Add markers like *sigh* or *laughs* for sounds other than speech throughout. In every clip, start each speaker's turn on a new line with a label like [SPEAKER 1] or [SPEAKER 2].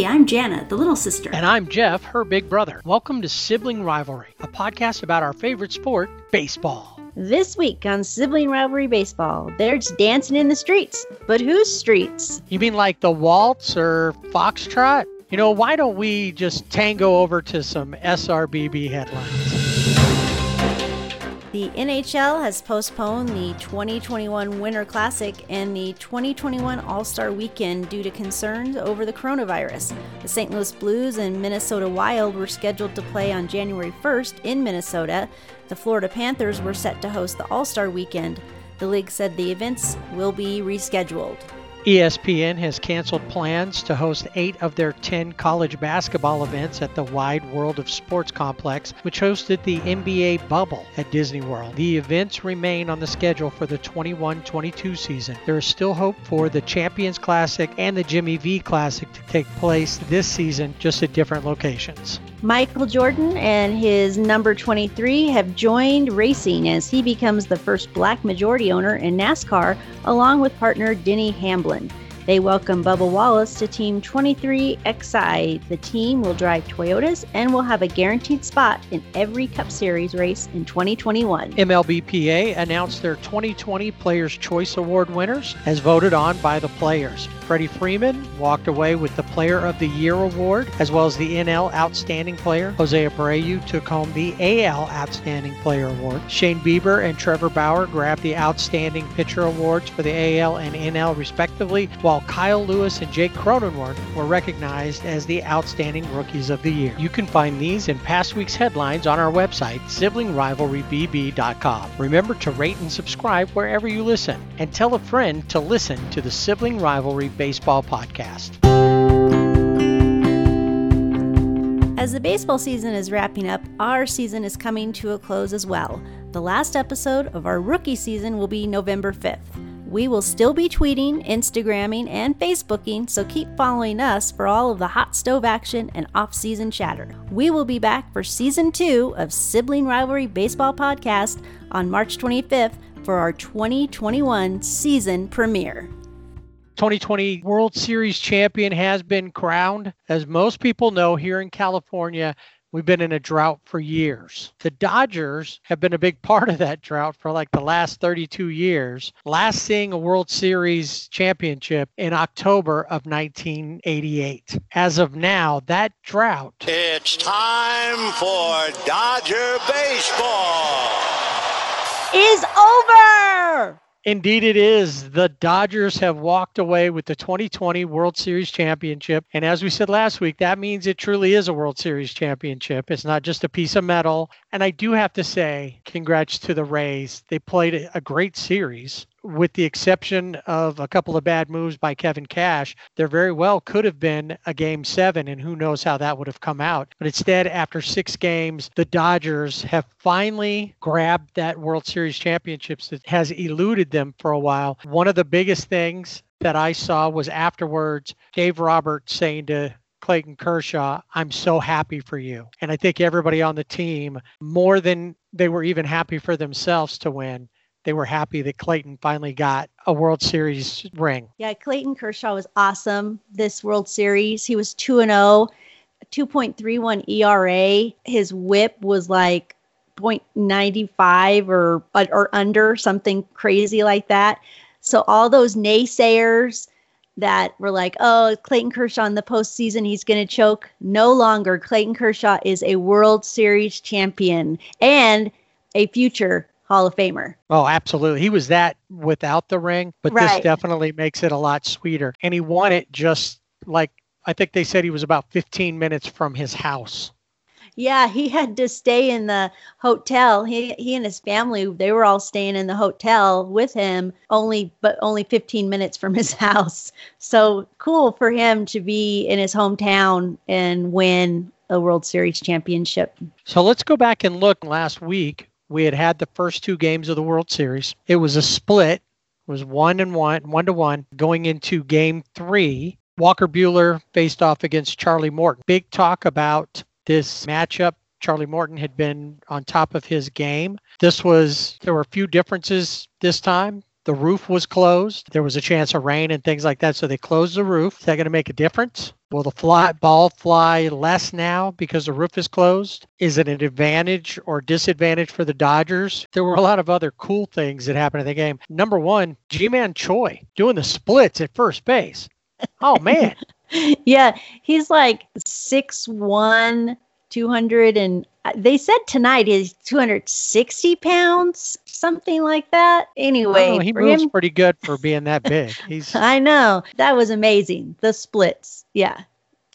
[SPEAKER 1] Hey, I'm Jana, the little sister.
[SPEAKER 2] And I'm Jeff, her big brother. Welcome to Sibling Rivalry, a podcast about our favorite sport, baseball.
[SPEAKER 3] This week on Sibling Rivalry Baseball, there's dancing in the streets. But whose streets?
[SPEAKER 2] You mean like the waltz or foxtrot? You know, why don't we just tango over to some SRBB headlines?
[SPEAKER 3] The NHL has postponed the 2021 Winter Classic and the 2021 All Star Weekend due to concerns over the coronavirus. The St. Louis Blues and Minnesota Wild were scheduled to play on January 1st in Minnesota. The Florida Panthers were set to host the All Star Weekend. The league said the events will be rescheduled.
[SPEAKER 2] ESPN has canceled plans to host eight of their 10 college basketball events at the Wide World of Sports complex, which hosted the NBA bubble at Disney World. The events remain on the schedule for the 21 22 season. There is still hope for the Champions Classic and the Jimmy V Classic to take place this season, just at different locations.
[SPEAKER 3] Michael Jordan and his number 23 have joined racing as he becomes the first black majority owner in NASCAR, along with partner Denny Hamlin. They welcome Bubba Wallace to Team 23XI. The team will drive Toyotas and will have a guaranteed spot in every Cup Series race in 2021.
[SPEAKER 2] MLBPA announced their 2020 Players' Choice Award winners as voted on by the players. Freddie Freeman walked away with the Player of the Year award, as well as the NL Outstanding Player. Jose Abreu took home the AL Outstanding Player award. Shane Bieber and Trevor Bauer grabbed the Outstanding Pitcher awards for the AL and NL respectively, while Kyle Lewis and Jake Cronenworth were recognized as the Outstanding Rookies of the Year. You can find these and past week's headlines on our website, siblingrivalrybb.com. Remember to rate and subscribe wherever you listen, and tell a friend to listen to the Sibling Rivalry Baseball Podcast.
[SPEAKER 3] As the baseball season is wrapping up, our season is coming to a close as well. The last episode of our rookie season will be November 5th. We will still be tweeting, Instagramming, and Facebooking, so keep following us for all of the hot stove action and off season chatter. We will be back for season two of Sibling Rivalry Baseball Podcast on March 25th for our 2021 season premiere.
[SPEAKER 2] 2020 World Series champion has been crowned. As most people know, here in California, we've been in a drought for years. The Dodgers have been a big part of that drought for like the last 32 years, last seeing a World Series championship in October of 1988. As of now, that drought.
[SPEAKER 4] It's time for Dodger baseball.
[SPEAKER 3] Is over!
[SPEAKER 2] Indeed, it is. The Dodgers have walked away with the 2020 World Series championship. And as we said last week, that means it truly is a World Series championship. It's not just a piece of metal. And I do have to say, congrats to the Rays. They played a great series with the exception of a couple of bad moves by Kevin Cash, there very well could have been a game seven, and who knows how that would have come out. But instead, after six games, the Dodgers have finally grabbed that World Series championships that has eluded them for a while. One of the biggest things that I saw was afterwards Dave Roberts saying to Clayton Kershaw, I'm so happy for you. And I think everybody on the team, more than they were even happy for themselves to win, they were happy that Clayton finally got a World Series ring.
[SPEAKER 3] Yeah, Clayton Kershaw was awesome this World Series. He was 2 and 0, 2.31 ERA. His whip was like 0.95 or or under something crazy like that. So all those naysayers that were like, "Oh, Clayton Kershaw in the postseason, he's going to choke." No longer. Clayton Kershaw is a World Series champion and a future Hall of Famer.
[SPEAKER 2] Oh, absolutely. He was that without the ring, but
[SPEAKER 3] Right.
[SPEAKER 2] this definitely makes it a lot sweeter. And he won it just like I think they said he was about 15 minutes from his house.
[SPEAKER 3] Yeah, he had to stay in the hotel. He he and his family, they were all staying in the hotel with him, only but only 15 minutes from his *laughs* house. So cool for him to be in his hometown and win a World Series championship.
[SPEAKER 2] So let's go back and look last week. We had had the first two games of the World Series. It was a split. It was one and one, one to one, going into game three. Walker Buehler faced off against Charlie Morton. Big talk about this matchup. Charlie Morton had been on top of his game. This was, there were a few differences this time. The roof was closed. There was a chance of rain and things like that. So they closed the roof. Is that going to make a difference? Will the fly, ball fly less now because the roof is closed? Is it an advantage or disadvantage for the Dodgers? There were a lot of other cool things that happened in the game. Number one, Ji-Man Choi doing the splits at first base. Oh, man. *laughs*
[SPEAKER 3] yeah, he's like six one, 200 and uh, they said tonight is 260 pounds something like that. Anyway
[SPEAKER 2] oh, he moves him, pretty good for being that big. *laughs* He's
[SPEAKER 3] i know. That was amazing. The splits. Yeah.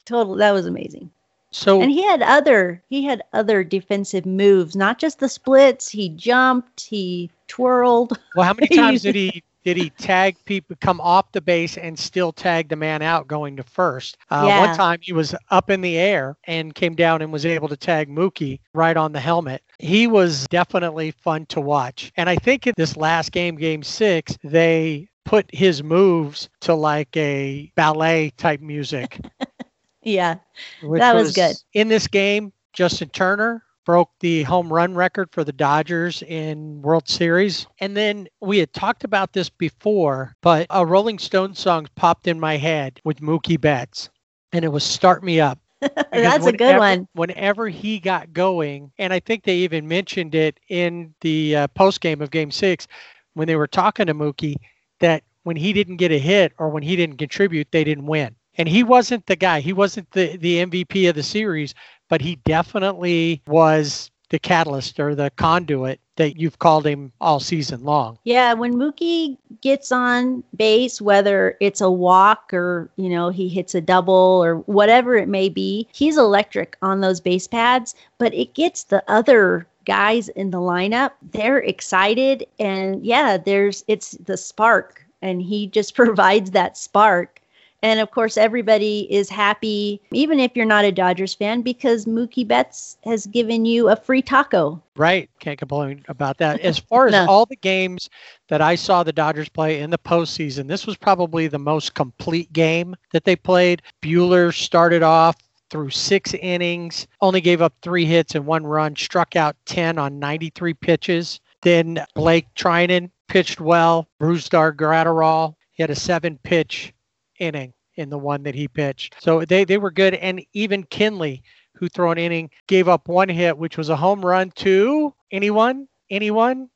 [SPEAKER 3] Total that was amazing.
[SPEAKER 2] So
[SPEAKER 3] and he had other he had other defensive moves not just the splits. He jumped he twirled.
[SPEAKER 2] Well how many *laughs* times did he did he tag people come off the base and still tag the man out going to first? Uh, yeah. One time he was up in the air and came down and was able to tag Mookie right on the helmet. He was definitely fun to watch. And I think in this last game, game six, they put his moves to like a ballet type music. *laughs*
[SPEAKER 3] yeah, that was, was good.
[SPEAKER 2] In this game, Justin Turner broke the home run record for the Dodgers in World Series. And then we had talked about this before, but a Rolling Stone song popped in my head with Mookie Betts, and it was Start Me Up. *laughs*
[SPEAKER 3] That's a good one.
[SPEAKER 2] Whenever he got going, and I think they even mentioned it in the uh, post game of Game Six when they were talking to Mookie that when he didn't get a hit or when he didn't contribute, they didn't win. And he wasn't the guy. He wasn't the the MVP of the series, but he definitely was the catalyst or the conduit that you've called him all season long.
[SPEAKER 3] Yeah, when Mookie gets on base, whether it's a walk or, you know, he hits a double or whatever it may be, he's electric on those base pads, but it gets the other guys in the lineup, they're excited and yeah, there's it's the spark and he just *laughs* provides that spark and of course, everybody is happy, even if you're not a Dodgers fan, because Mookie Betts has given you a free taco.
[SPEAKER 2] Right. Can't complain about that. As far *laughs* as no. all the games that I saw the Dodgers play in the postseason, this was probably the most complete game that they played. Buehler started off through six innings, only gave up three hits and one run, struck out 10 on 93 pitches. Then Blake Treinen pitched well. Brusdar Graterol, he had a seven pitch inning in the one that he pitched. So they, they were good. And even Kenley, who threw an inning, gave up one hit, which was a home run to anyone? Anyone?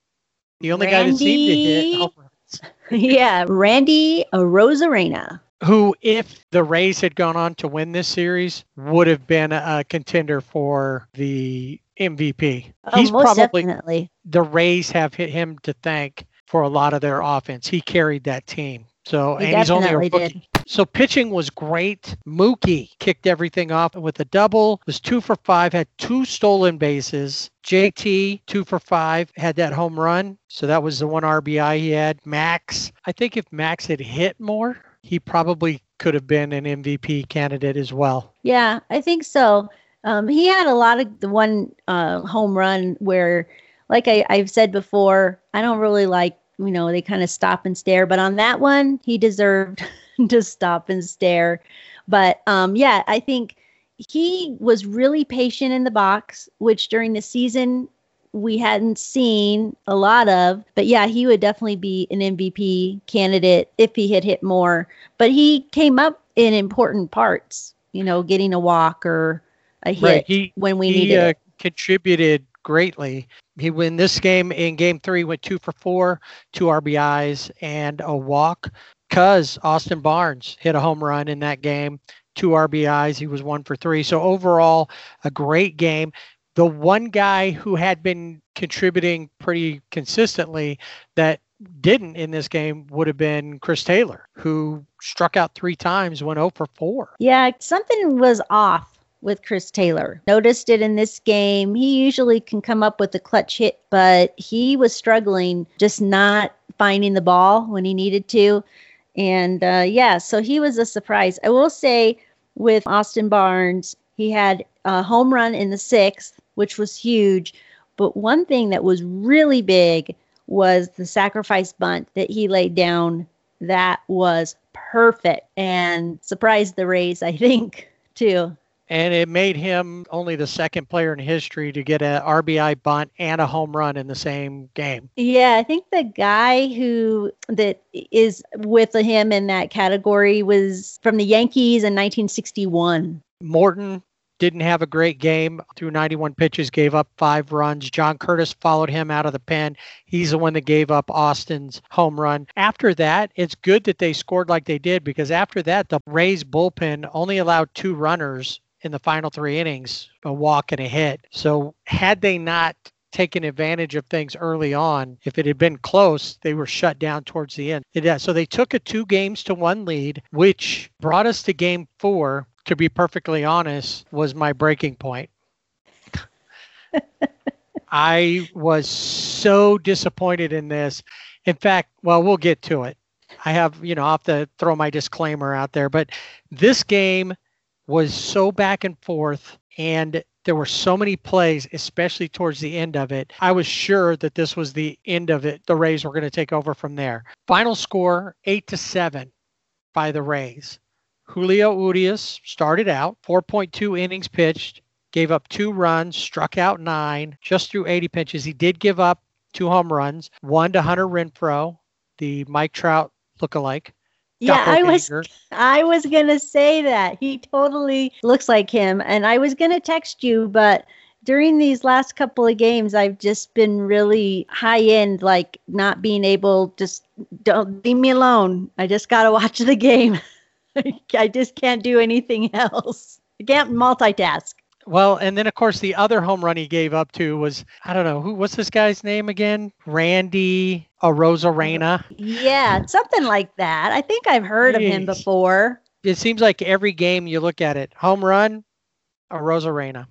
[SPEAKER 2] The only Randy, guy that seemed to hit home runs. *laughs*
[SPEAKER 3] yeah, Randy Arozarena.
[SPEAKER 2] Who, if the Rays had gone on to win this series, would have been a contender for the MVP.
[SPEAKER 3] Oh, He's probably definitely.
[SPEAKER 2] the Rays have hit him to thank for a lot of their offense. He carried that team. So
[SPEAKER 3] he
[SPEAKER 2] and he's only a rookie.
[SPEAKER 3] Did.
[SPEAKER 2] So pitching was great. Mookie kicked everything off with a double, was two for five, had two stolen bases. JT, two for five, had that home run. So that was the one RBI he had. Max, I think if Max had hit more, he probably could have been an MVP candidate as well.
[SPEAKER 3] Yeah, I think so. Um, he had a lot of the one uh, home run where, like I, I've said before, I don't really like you know, they kind of stop and stare. But on that one, he deserved *laughs* *laughs* to stop and stare. But um, yeah, I think he was really patient in the box, which during the season we hadn't seen a lot of. But yeah, he would definitely be an MVP candidate if he had hit more. But he came up in important parts, you know, getting a walk or a hit right. he, when we he, needed uh, it.
[SPEAKER 2] Contributed greatly. He win this game in game three went two for four, two RBIs and a walk. Cuz Austin Barnes hit a home run in that game, two RBIs. He was one for three. So overall, a great game. The one guy who had been contributing pretty consistently that didn't in this game would have been Chris Taylor, who struck out three times, went 0 for 4.
[SPEAKER 3] Yeah, something was off with Chris Taylor. Noticed it in this game. He usually can come up with a clutch hit, but he was struggling, just not finding the ball when he needed to. And uh, yeah, so he was a surprise. I will say with Austin Barnes, he had a home run in the sixth, which was huge. But one thing that was really big was the sacrifice bunt that he laid down. That was perfect and surprised the Rays, I think, too.
[SPEAKER 2] And it made him only the second player in history to get an RBI bunt and a home run in the same game.
[SPEAKER 3] Yeah, I think the guy who that is with him in that category was from the Yankees in 1961.
[SPEAKER 2] Morton didn't have a great game through 91 pitches, gave up five runs. John Curtiss followed him out of the pen. He's the one that gave up Austin's home run. After that, it's good that they scored like they did because after that, the Rays bullpen only allowed two runners in the final three innings, a walk and a hit. So had they not taken advantage of things early on. If it had been close, they were shut down towards the end. Uh, so they took a two games to one lead, which brought us to game four, to be perfectly honest, was my breaking point. *laughs* I was so disappointed in this. In fact, well, we'll get to it. I have, you know, I'll have to throw my disclaimer out there, but this game was so back and forth and there were so many plays, especially towards the end of it. I was sure that this was the end of it. The Rays were going to take over from there. Final score eight to seven by the Rays. Julio Urias started out 4.2 innings pitched, gave up two runs, struck out nine, just threw 80 pitches. He did give up two home runs, one to Hunter Renfroe, the Mike Trout lookalike.
[SPEAKER 3] Yeah, I was I was gonna say that he totally looks like him, and I was gonna text you, but during these last couple of games, I've just been really high end, like not being able just don't leave me alone. I just gotta watch the game. *laughs* I just can't do anything else. I can't multitask.
[SPEAKER 2] Well, and then of course the other home run he gave up to was I don't know who what's this guy's name again? Randy Arozarena.
[SPEAKER 3] Yeah, something like that. I think I've heard of him before.
[SPEAKER 2] It seems like every game you look at it, home run, Arozarena.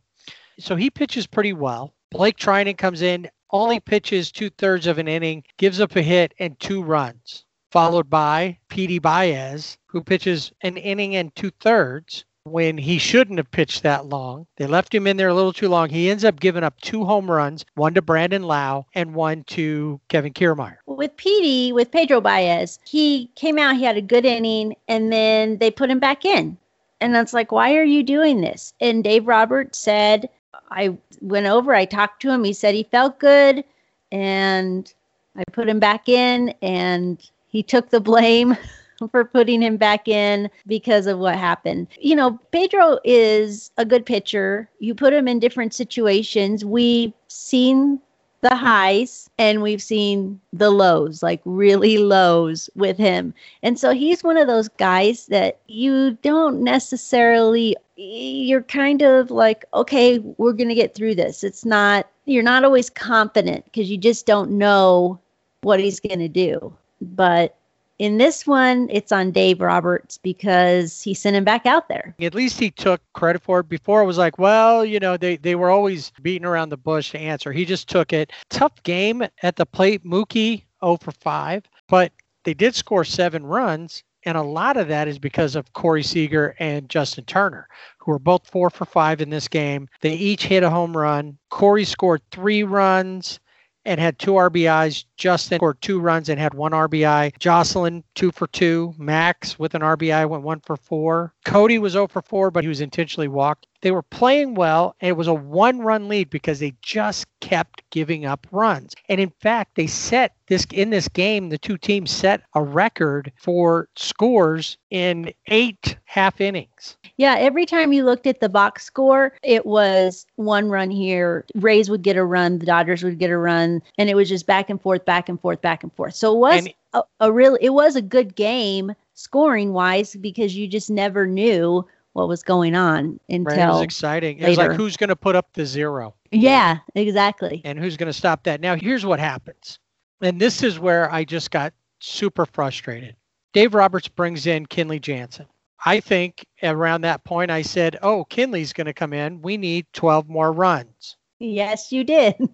[SPEAKER 2] So he pitches pretty well. Blake Treinen comes in, only pitches two thirds of an inning, gives up a hit and two runs, followed by Petey Baez, who pitches an inning and two thirds when he shouldn't have pitched that long. They left him in there a little too long. He ends up giving up two home runs, one to Brandon Lowe and one to Kevin Kiermaier.
[SPEAKER 3] With Petey, with Pedro Baez, he came out, he had a good inning, and then they put him back in. And that's like, why are you doing this? And Dave Roberts said, I went over, I talked to him. He said he felt good, and I put him back in, and he took the blame. *laughs* for putting him back in because of what happened. You know, Pedro is a good pitcher. You put him in different situations. We've seen the highs and we've seen the lows, like really lows with him. And so he's one of those guys that you don't necessarily, you're kind of like, okay, we're going to get through this. It's not, you're not always confident because you just don't know what he's going to do. But in this one, it's on Dave Roberts because he sent him back out there.
[SPEAKER 2] At least he took credit for it. Before it was like, well, you know, they, they were always beating around the bush to answer. He just took it. Tough game at the plate. Mookie 0 for 5, but they did score seven runs. And a lot of that is because of Corey Seager and Justin Turner, who were both four for five in this game. They each hit a home run. Corey scored three runs and had two RBIs. Justin scored two runs and had one RBI. Jocelyn, two for two. Max with an RBI went one for four. Cody was 0 for 4, but he was intentionally walked. They were playing well, and it was a one run lead because they just kept giving up runs. And in fact, they set this in this game, the two teams set a record for scores in eight half innings.
[SPEAKER 3] Yeah, every time you looked at the box score, it was one run here. Rays would get a run, the Dodgers would get a run, and it was just back and forth, back and forth, back and forth. So it was and, a, a real it was a good game scoring wise because you just never knew what was going on until right, it
[SPEAKER 2] was exciting. Later. It was like who's going to put up the zero?
[SPEAKER 3] Yeah, exactly.
[SPEAKER 2] And who's going to stop that? Now here's what happens. And this is where I just got super frustrated. Dave Roberts brings in Kenley Jansen. I think around that point I said, "Oh, Kenley's going to come in. We need 12 more runs."
[SPEAKER 3] Yes, you did. *laughs*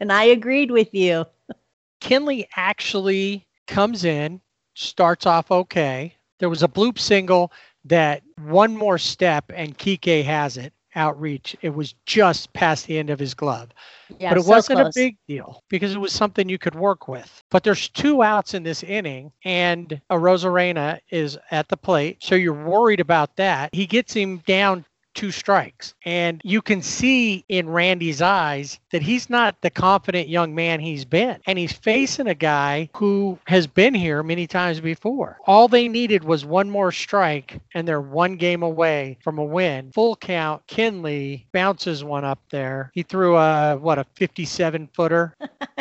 [SPEAKER 3] And I agreed with you.
[SPEAKER 2] Kenley actually comes in, starts off okay. There was a bloop single that one more step and Kike has it outreach. It was just past the end of his glove. Yeah, but it so wasn't close. a big deal because it was something you could work with. But there's two outs in this inning, and Arozarena is at the plate. So you're worried about that. He gets him down two strikes. And you can see in Randy's eyes that he's not the confident young man he's been. And he's facing a guy who has been here many times before. All they needed was one more strike, and they're one game away from a win. Full count, Kenley bounces one up there. He threw a, what, a 57 footer? *laughs*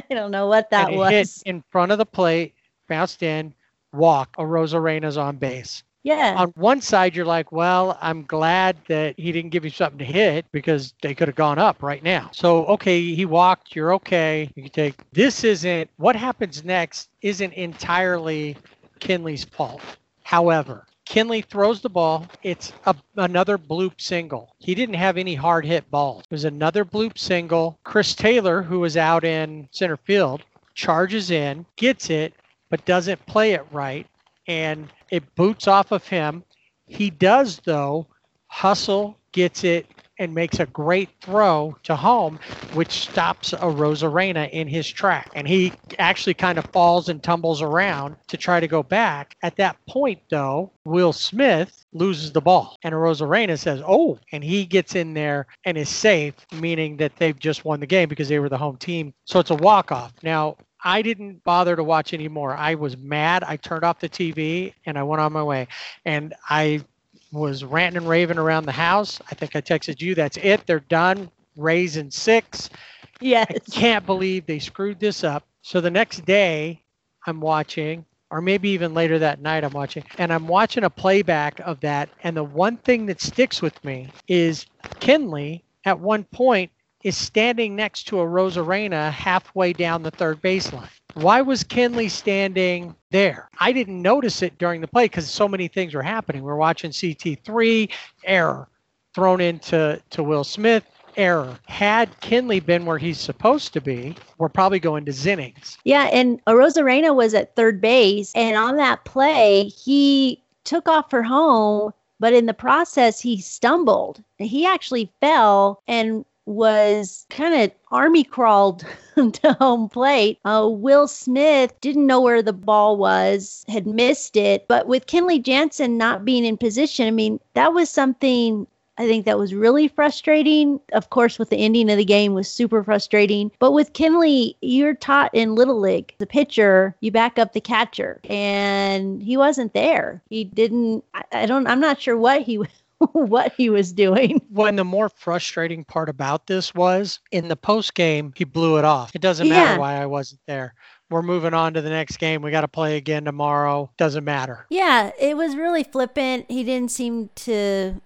[SPEAKER 3] I don't know what that was.
[SPEAKER 2] hit in front of the plate, bounced in, walk. A Arozarena's on base.
[SPEAKER 3] Yeah.
[SPEAKER 2] On one side, you're like, well, I'm glad that he didn't give you something to hit because they could have gone up right now. So, okay, he walked. You're okay. You can take this. Isn't what happens next isn't entirely Kenley's fault. However, Kenley throws the ball. It's a, another bloop single. He didn't have any hard hit balls. It was another bloop single. Chris Taylor, who was out in center field, charges in, gets it, but doesn't play it right. And it boots off of him. He does, though, hustle, gets it, and makes a great throw to home, which stops Arozarena in his track. And he actually kind of falls and tumbles around to try to go back. At that point, though, Will Smith loses the ball. And Arozarena says, Oh, and he gets in there and is safe, meaning that they've just won the game because they were the home team. So it's a walk off. Now, I didn't bother to watch anymore. I was mad. I turned off the TV and I went on my way. And I was ranting and raving around the house. I think I texted you. That's it. They're done. Rays in six.
[SPEAKER 3] yes.
[SPEAKER 2] I can't believe they screwed this up. So the next day, I'm watching, or maybe even later that night, I'm watching, and I'm watching a playback of that. And the one thing that sticks with me is Kenley at one point is standing next to Arozarena halfway down the third baseline. Why was Kenley standing there? I didn't notice it during the play because so many things were happening. We're watching CT3, error, thrown into to Will Smith, error. Had Kenley been where he's supposed to be, we're probably going to Zinnings.
[SPEAKER 3] Yeah, and Arozarena was at third base, and on that play, he took off for home, but in the process, he stumbled. He actually fell and was kind of army crawled *laughs* to home plate. Uh, Will Smith didn't know where the ball was, had missed it, but with Kenley Jansen not being in position, I mean, that was something I think that was really frustrating. Of course, with the ending of the game was super frustrating. But with Kenley, you're taught in Little League, the pitcher, you back up the catcher. And he wasn't there. He didn't I, I don't I'm not sure what he *laughs* *laughs* what he was doing.
[SPEAKER 2] When the more frustrating part about this was in the post game, he blew it off. It doesn't matter
[SPEAKER 3] Yeah.
[SPEAKER 2] why I wasn't there. We're moving on to the next game. We got to play again tomorrow. Doesn't matter.
[SPEAKER 3] Yeah, it was really flippant. He didn't seem to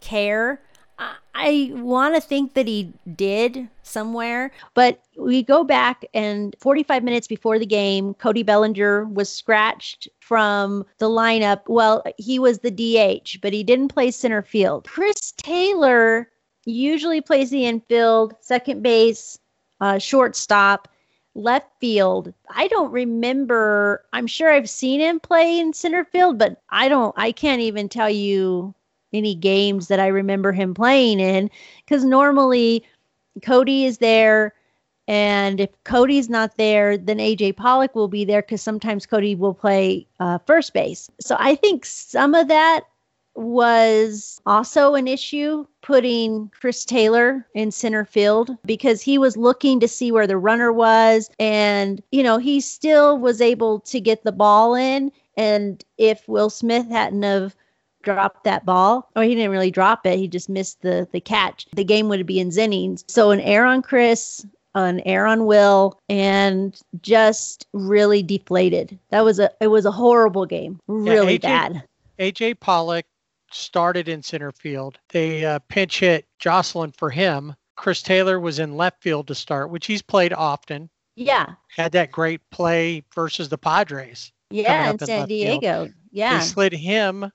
[SPEAKER 3] care. I, want to think that he did somewhere, but we go back and 45 minutes before the game, Cody Bellinger was scratched from the lineup. Well, he was the DH, but he didn't play center field. Chris Taylor usually plays the infield, second base, uh, shortstop left field. I don't remember. I'm sure I've seen him play in center field, but I don't, I can't even tell you any games that I remember him playing in because normally Cody is there. And if Cody's not there, then AJ Pollock will be there because sometimes Cody will play uh, first base. So I think some of that was also an issue putting Chris Taylor in center field because he was looking to see where the runner was. And, you know, he still was able to get the ball in. And if Will Smith hadn't have dropped that ball, or he didn't really drop it, he just missed the, the catch, the game would be in Zennings. So an error on Chris, an error on Will, and just really deflated. That was a it was a horrible game. Really
[SPEAKER 2] AJ
[SPEAKER 3] bad.
[SPEAKER 2] AJ Pollock started in center field. They uh, pinch hit Jocelyn for him. Chris Taylor was in left field to start, which he's played often.
[SPEAKER 3] Yeah.
[SPEAKER 2] Had that great play versus the Padres.
[SPEAKER 3] Yeah, in
[SPEAKER 2] in
[SPEAKER 3] San
[SPEAKER 2] left field.
[SPEAKER 3] Diego.
[SPEAKER 2] They slid him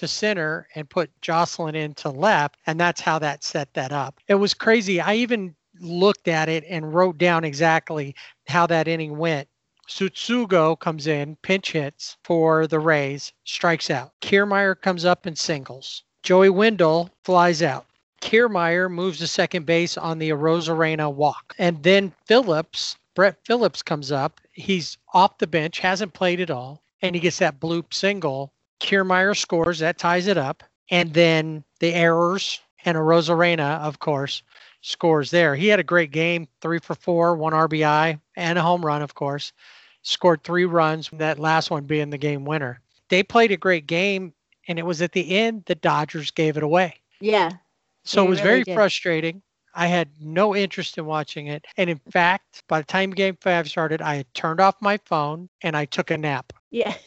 [SPEAKER 2] to center and put Jocelyn into left, and that's how that set that up. It was crazy. I even looked at it and wrote down exactly how that inning went. Tsutsugo comes in, pinch hits for the Rays, strikes out. Kiermaier comes up and singles. Joey Wendle flies out. Kiermaier moves to second base on the Arozarena walk. And then Phillips, Brett Phillips comes up. He's off the bench, hasn't played at all, and he gets that bloop single. Kiermaier scores, that ties it up. And then the errors and Arozarena, of course, scores there. He had a great game, three for four, one RBI, and a home run, of course. Scored three runs, that last one being the game winner. They played a great game, and it was at the end the Dodgers gave it away.
[SPEAKER 3] Yeah.
[SPEAKER 2] So it was
[SPEAKER 3] really
[SPEAKER 2] very
[SPEAKER 3] did.
[SPEAKER 2] frustrating. I had no interest in watching it. And in fact, by the time game five started, I had turned off my phone and I took a nap.
[SPEAKER 3] Yeah. *laughs*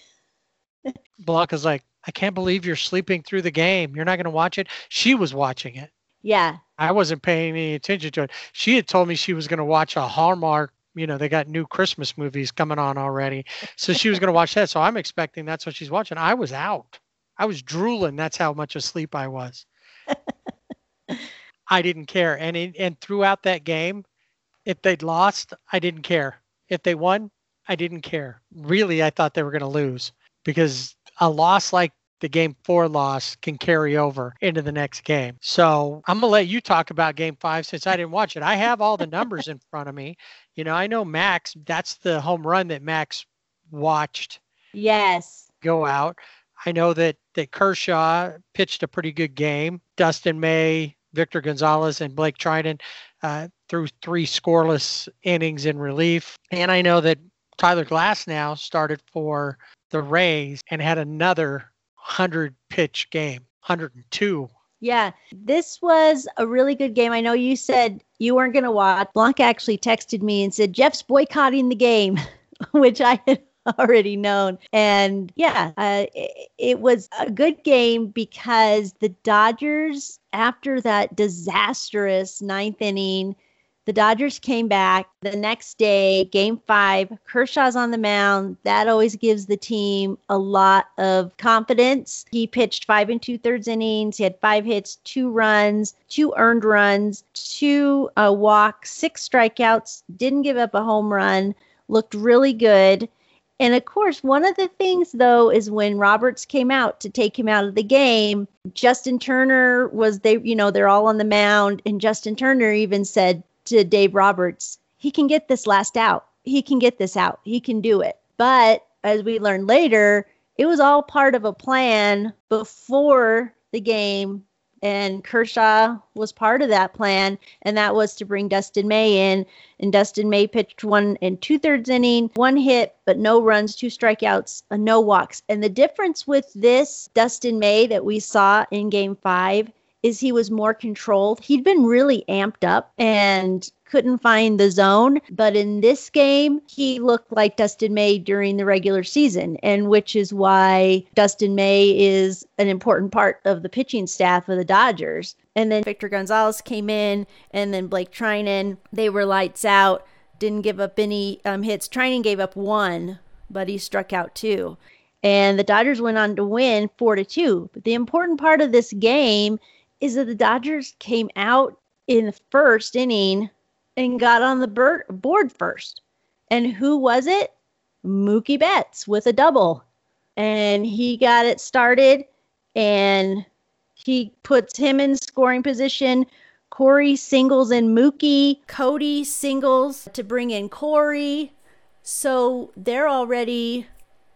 [SPEAKER 2] Blanca's like, I can't believe you're sleeping through the game. You're not going to watch it. She was watching it.
[SPEAKER 3] Yeah.
[SPEAKER 2] I wasn't paying any attention to it. She had told me she was going to watch a Hallmark. You know, they got new Christmas movies coming on already. So she was going to watch that. So I'm expecting that's what she's watching. I was out. I was drooling. That's how much asleep I was. *laughs* I didn't care. And in, and throughout that game, if they'd lost, I didn't care. If they won, I didn't care. Really, I thought they were going to lose because a loss like the game four loss can carry over into the next game. So I'm gonna let you talk about game five since I didn't watch it. I have all the numbers in front of me. You know, I know Max, that's the home run that Max watched
[SPEAKER 3] Yes.
[SPEAKER 2] go out. I know that that Kershaw pitched a pretty good game. Dustin May, Victor Gonzalez, and Blake Treinen uh, threw three scoreless innings in relief. And I know that Tyler Glasnow started for the Rays and had another 100 pitch game, 102.
[SPEAKER 3] Yeah, this was a really good game. I know you said you weren't going to watch. Blanca actually texted me and said, Jeff's boycotting the game, *laughs* which I had already known. And yeah, uh, it, it was a good game because the Dodgers, after that disastrous ninth inning, the Dodgers came back the next day, game five. Kershaw's on the mound. That always gives the team a lot of confidence. He pitched five and two thirds innings. He had five hits, two runs, two earned runs, two uh, walks, six strikeouts, didn't give up a home run, looked really good. And of course, one of the things though is when Roberts came out to take him out of the game, Justin Turner was they, you know, they're all on the mound, and Justin Turner even said to Dave Roberts, he can get this last out. He can get this out. He can do it. But as we learned later, it was all part of a plan before the game. And Kershaw was part of that plan, and that was to bring Dustin May in. And Dustin May pitched one and two thirds inning, one hit, but no runs, two strikeouts, no walks. And the difference with this Dustin May that we saw in game five is he was more controlled. He'd been really amped up and couldn't find the zone. But in this game, he looked like Dustin May during the regular season, and which is why Dustin May is an important part of the pitching staff of the Dodgers. And then Victor Gonzalez came in, and then Blake Treinen. They were lights out, didn't give up any um, hits. Treinen gave up one, but he struck out two. And the Dodgers went on to win four to two. But the important part of this game is that the Dodgers came out in the first inning and got on the board first. And who was it? Mookie Betts with a double. And he got it started and he puts him in scoring position. Corey singles in Mookie. Cody singles to bring in Corey. So they're already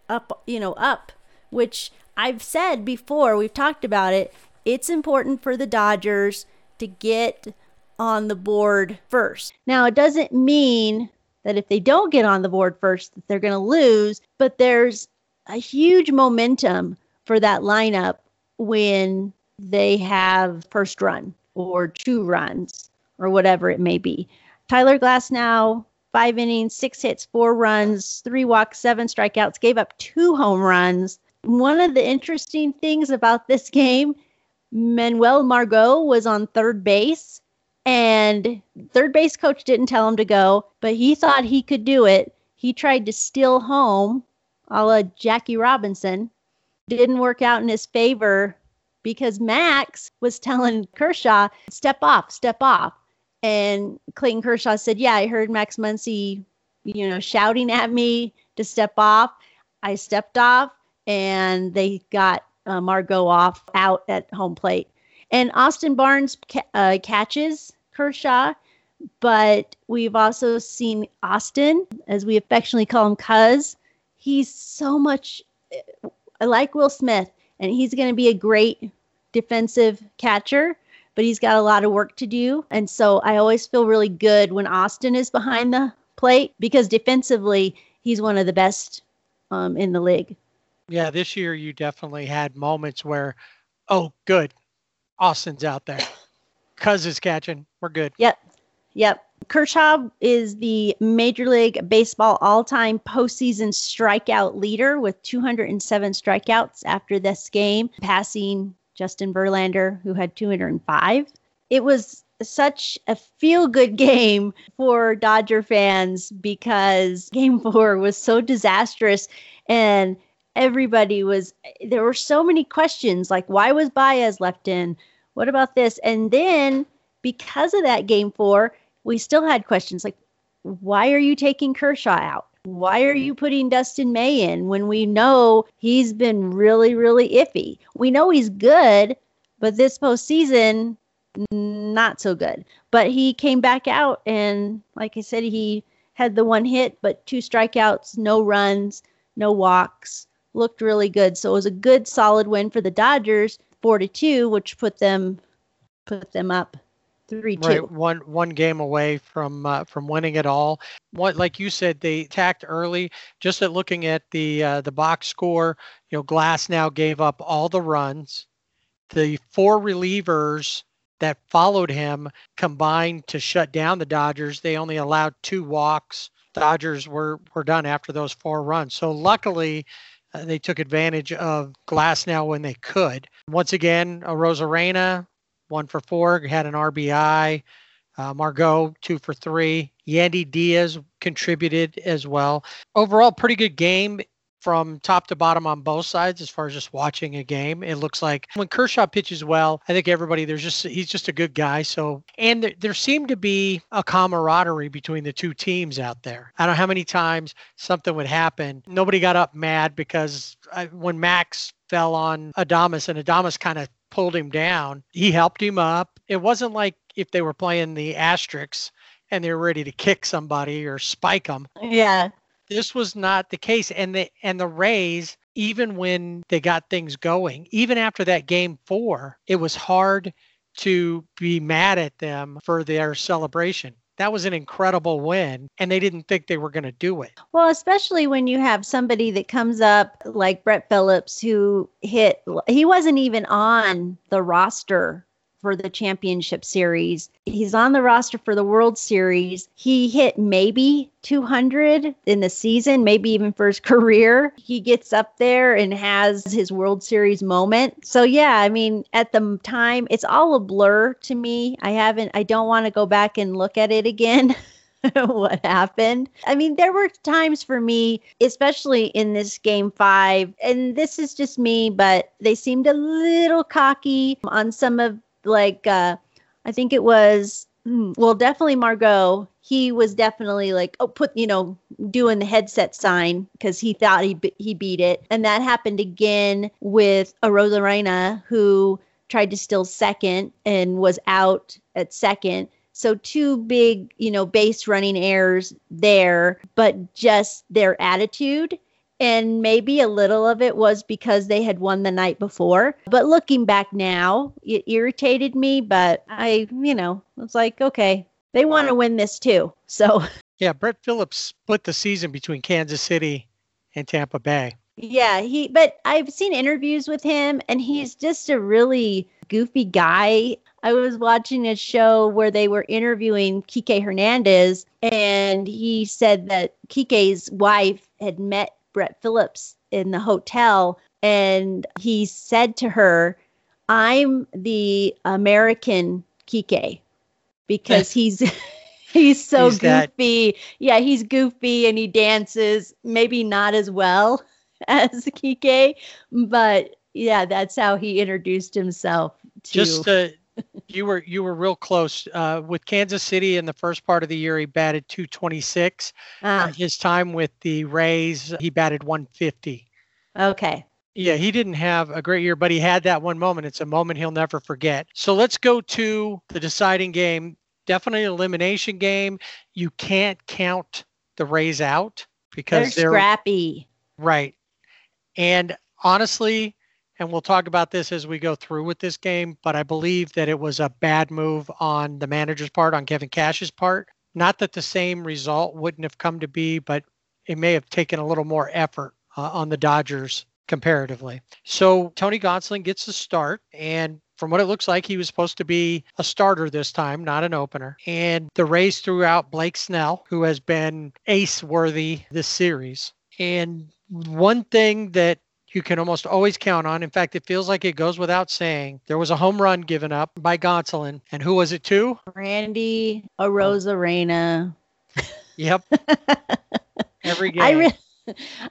[SPEAKER 3] up, you know, up, which I've said before, we've talked about it. It's important for the Dodgers to get on the board first. Now, it doesn't mean that if they don't get on the board first that they're going to lose, but there's a huge momentum for that lineup when they have first run or two runs or whatever it may be. Tyler Glasnow five innings, six hits, four runs, three walks, seven strikeouts, gave up two home runs. One of the interesting things about this *laughs* game, Manuel Margot was on third base, and third base coach didn't tell him to go, but he thought he could do it. He tried to steal home, a la Jackie Robinson. Didn't work out in his favor because Max was telling Kershaw, step off, step off. And Clayton Kershaw said, Yeah, I heard Max Muncy, you know, shouting at me to step off. I stepped off and they got uh, Margot off out at home plate. And Austin Barnes ca- uh, catches Kershaw, but we've also seen Austin, as we affectionately call him, Cuz. He's so much like Will Smith, and he's going to be a great defensive catcher. but he's got a lot of work to do. And so I always feel really good when Austin is behind the plate because defensively, he's one of the best um, in the league.
[SPEAKER 2] Yeah, this year you definitely had moments where, oh, good, Austin's out there. Cuz is catching. We're good.
[SPEAKER 3] Yep. Yep. Kershaw is the Major League Baseball all time postseason strikeout leader with 207 strikeouts after this game, passing Justin Verlander, who had 205. It was such a feel good game for Dodger fans because *laughs* game four was so disastrous and everybody was, there were so many questions like, why was Baez left in? What about this? And then because of that game four, we still had questions like, why are you taking Kershaw out? Why are you putting Dustin May in when we know he's been really, really iffy? We know he's good, but this postseason, not so good. But he came back out, and like I said, he had the one hit, but two strikeouts, no runs, no walks. Looked really good. So it was a good, solid win for the Dodgers, four to two, which put them put them up three two.
[SPEAKER 2] Right, one one game away from uh, from winning it all. What, like you said, they attacked early. Just at looking at the uh, the box score, you know, Glasnow gave up all the runs. The four relievers that followed him combined to shut down the Dodgers. They only allowed two walks. Dodgers were were done after those four runs. So luckily. Uh, they took advantage of Glasnow when they could. Once again, Arozarena one for four, had an RBI. Uh, Margot, two for three. Yandy Diaz contributed as well. Overall, pretty good game from top to bottom on both sides as far as just watching a game. It looks like when Kershaw pitches well, I think everybody there's just he's just a good guy. So and there, there seemed to be a camaraderie between the two teams out there. I don't know how many times something would happen. Nobody got up mad because I, when Max fell on Adames and Adames kind of pulled him down. He helped him up. It wasn't like if they were playing the asterisks and they were ready to kick somebody or spike them.
[SPEAKER 3] Yeah.
[SPEAKER 2] This was not the case. And the and the Rays, even when they got things going, even after that game four, it was hard to be mad at them for their celebration that was an incredible win and they didn't think they were going to do it.
[SPEAKER 3] Well, especially when you have somebody that comes up like Brett Phillips who hit he wasn't even on the roster for the championship series. He's on the roster for the World Series. He hit maybe 200 in the season, maybe even for his *laughs* career. He gets up there and has his World Series moment. So, yeah, I mean, at the time, it's all a blur to me. I haven't, I don't want to go back and look at it again. *laughs* what happened. I mean, there were times for me, especially in this game five, and this is just me, but they seemed a little cocky on some of like uh I think it was hmm, well definitely Margot. He was definitely like oh put you know doing the headset sign because he thought he he beat it. And that happened again with a Arozarena who tried to steal second and was out at second. So two big you know base running errors there but just their attitude and maybe a little of it was because they had won the night before. But looking back now, it irritated me. But I, you know, was like, okay, they want to win this too. So,
[SPEAKER 2] yeah, Brett Phillips split the season between Kansas City and Tampa Bay.
[SPEAKER 3] Yeah, he, but I've seen interviews with him and he's just a really goofy guy. I was watching a show where they were interviewing Kike Hernandez, and he said that Kike's wife had met Brett Phillips in the hotel, and he said to her, I'm the American Kike because *laughs* he's *laughs* he's so he's goofy. That. Yeah, he's goofy and he dances maybe not as well *laughs* as Kike, but yeah, that's how he introduced himself to
[SPEAKER 2] Just uh, you were you were real close uh, with Kansas City in the first part of the year. He batted 226. Ah. Uh, his time with the Rays, he batted 150.
[SPEAKER 3] Okay.
[SPEAKER 2] Yeah, he didn't have a great year, but he had that one moment. It's a moment he'll never forget. So let's go to the deciding game. Definitely an elimination game. You can't count the Rays out because
[SPEAKER 3] they're, they're scrappy.
[SPEAKER 2] Right. And honestly, and we'll talk about this as we go through with this game, but I believe that it was a bad move on the manager's part, on Kevin Cash's part. Not that the same result wouldn't have come to be, but it may have taken a little more effort uh, on the Dodgers comparatively. So Tony Gonsolin gets the start, and from what it looks like, he was supposed to be a starter this time, not an opener. And the Rays threw out Blake Snell, who has been ace worthy this series. And one thing that you can almost always count on. In fact, it feels like it goes without saying. There was a home run given up by Gonsolin. And who was it to?
[SPEAKER 3] Randy Arozarena. *laughs*
[SPEAKER 2] Yep. *laughs* Every game.
[SPEAKER 3] I, re-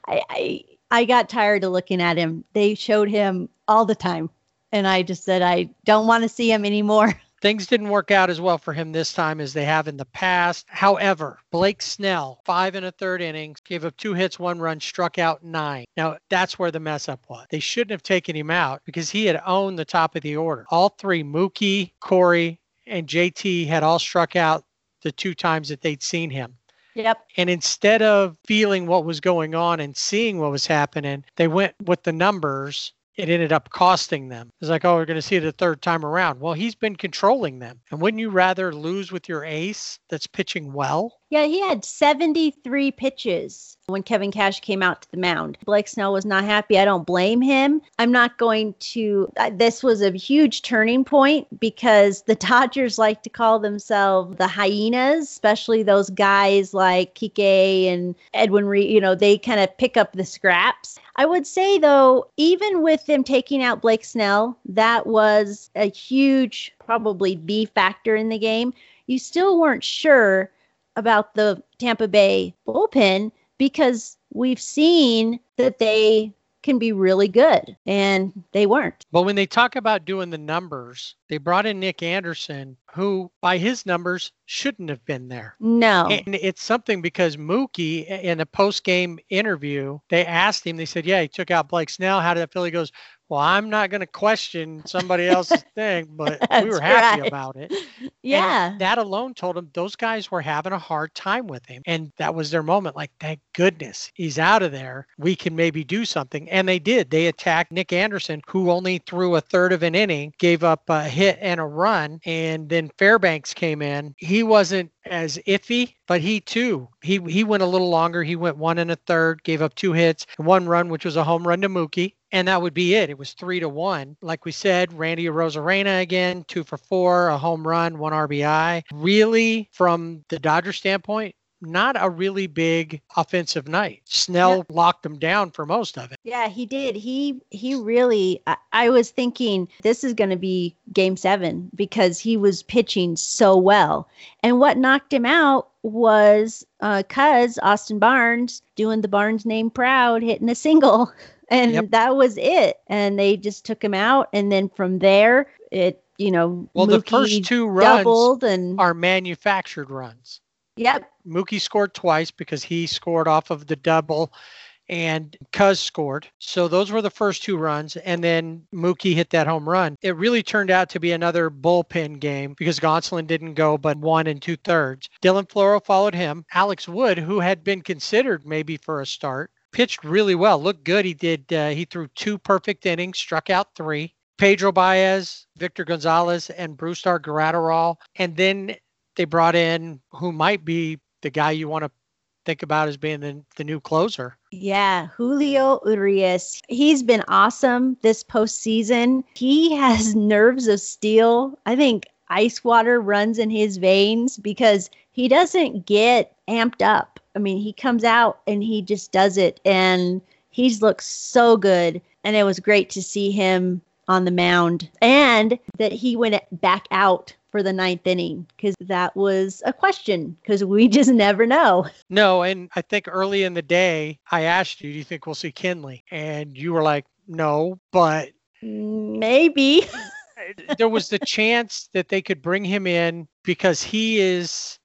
[SPEAKER 3] I, I, I got tired of looking at him. They showed him all the time. And I just said, I don't want to see him anymore. *laughs*
[SPEAKER 2] Things didn't work out as well for him this time as they have in the past. However, Blake Snell, five and a third innings, gave up two hits, one run, struck out nine. Now, that's where the mess up was. They shouldn't have taken him out because he had owned the top of the order. All three, Mookie, Corey, and JT, had all struck out the two times that they'd seen him.
[SPEAKER 3] Yep.
[SPEAKER 2] And instead of feeling what was going on and seeing what was happening, they went with the numbers it ended up costing them. It's like, oh, we're going to see it a third time around. Well, he's been controlling them. And wouldn't you rather lose with your ace that's pitching well?
[SPEAKER 3] Yeah, he had 73 pitches when Kevin Cash came out to the mound. Blake Snell was not happy. I don't blame him. I'm not going to. Uh, this was a huge turning point because the *laughs* Dodgers like to call themselves the hyenas, especially those guys like Kike and Edwin Reed. You know, they kind of pick up the scraps. I would say, though, even with them taking out Blake Snell, that was a huge, probably B factor in the game. You still weren't sure about the Tampa Bay bullpen because we've seen that they can be really good and they weren't.
[SPEAKER 2] But when they talk about doing the numbers, they brought in Nick Anderson, who by his numbers shouldn't have been there.
[SPEAKER 3] No.
[SPEAKER 2] And it's something because Mookie in a post game interview, they asked him, they said, Yeah, he took out Blake Snell. How did that feel? He goes, well, I'm not going to question somebody *laughs* else's thing, but we were happy
[SPEAKER 3] right.
[SPEAKER 2] about it.
[SPEAKER 3] Yeah.
[SPEAKER 2] And that alone told him those guys were having a hard time with him. And that was their moment. Like, thank goodness he's out of there. We can maybe do something. And they did. They attacked Nick Anderson, who only threw a third of an inning, gave up a hit and a run. And then Fairbanks came in. He wasn't as iffy, but he too, he he went a little longer. He went one and a third, gave up two hits one run, which was a home run to Mookie. And that would be it. It was three to one. Like we said, Randy Arozarena again, two for four, a home run, one RBI. Really, from the Dodger standpoint, not a really big offensive night. Snell yeah. locked them down for most of it.
[SPEAKER 3] Yeah, he did. He he really I, I was thinking this is going to be game 7 because he was pitching so well. And what knocked him out was uh cuz Austin Barnes doing the Barnes name proud hitting a single *laughs* and yep. that was it. And they just took him out and then from there it you know,
[SPEAKER 2] well, Mookie the first two runs and are manufactured runs.
[SPEAKER 3] Yep.
[SPEAKER 2] Mookie scored twice because he scored off of the double and Cuz scored. So those were the first two runs. And then Mookie hit that home run. It really turned out to be another bullpen game because Gonsolin didn't go but one and two thirds. Dylan Floro followed him. Alex Wood, who had been considered maybe for a start, pitched really well. Looked good. He did. Uh, he threw two perfect innings, struck out three. Pedro Baez, Victor Gonzalez, and Brusdar Graterol. And then they brought in who might be the guy you want to think about as being the, the new closer.
[SPEAKER 3] Yeah, Julio Urias. He's been awesome this postseason. He has *laughs* nerves of steel. I think ice water runs in his veins because he doesn't get amped up. I mean, he comes out and he just does it, and he's looked so good. And it was great to see him on the mound and that he went back out for the ninth inning because that was a question because we *laughs* just never know.
[SPEAKER 2] No, and I think early in the day I asked you, do you think we'll see Kenley? And you were like, no, but
[SPEAKER 3] maybe. *laughs*
[SPEAKER 2] there was the chance that they could bring him in because he is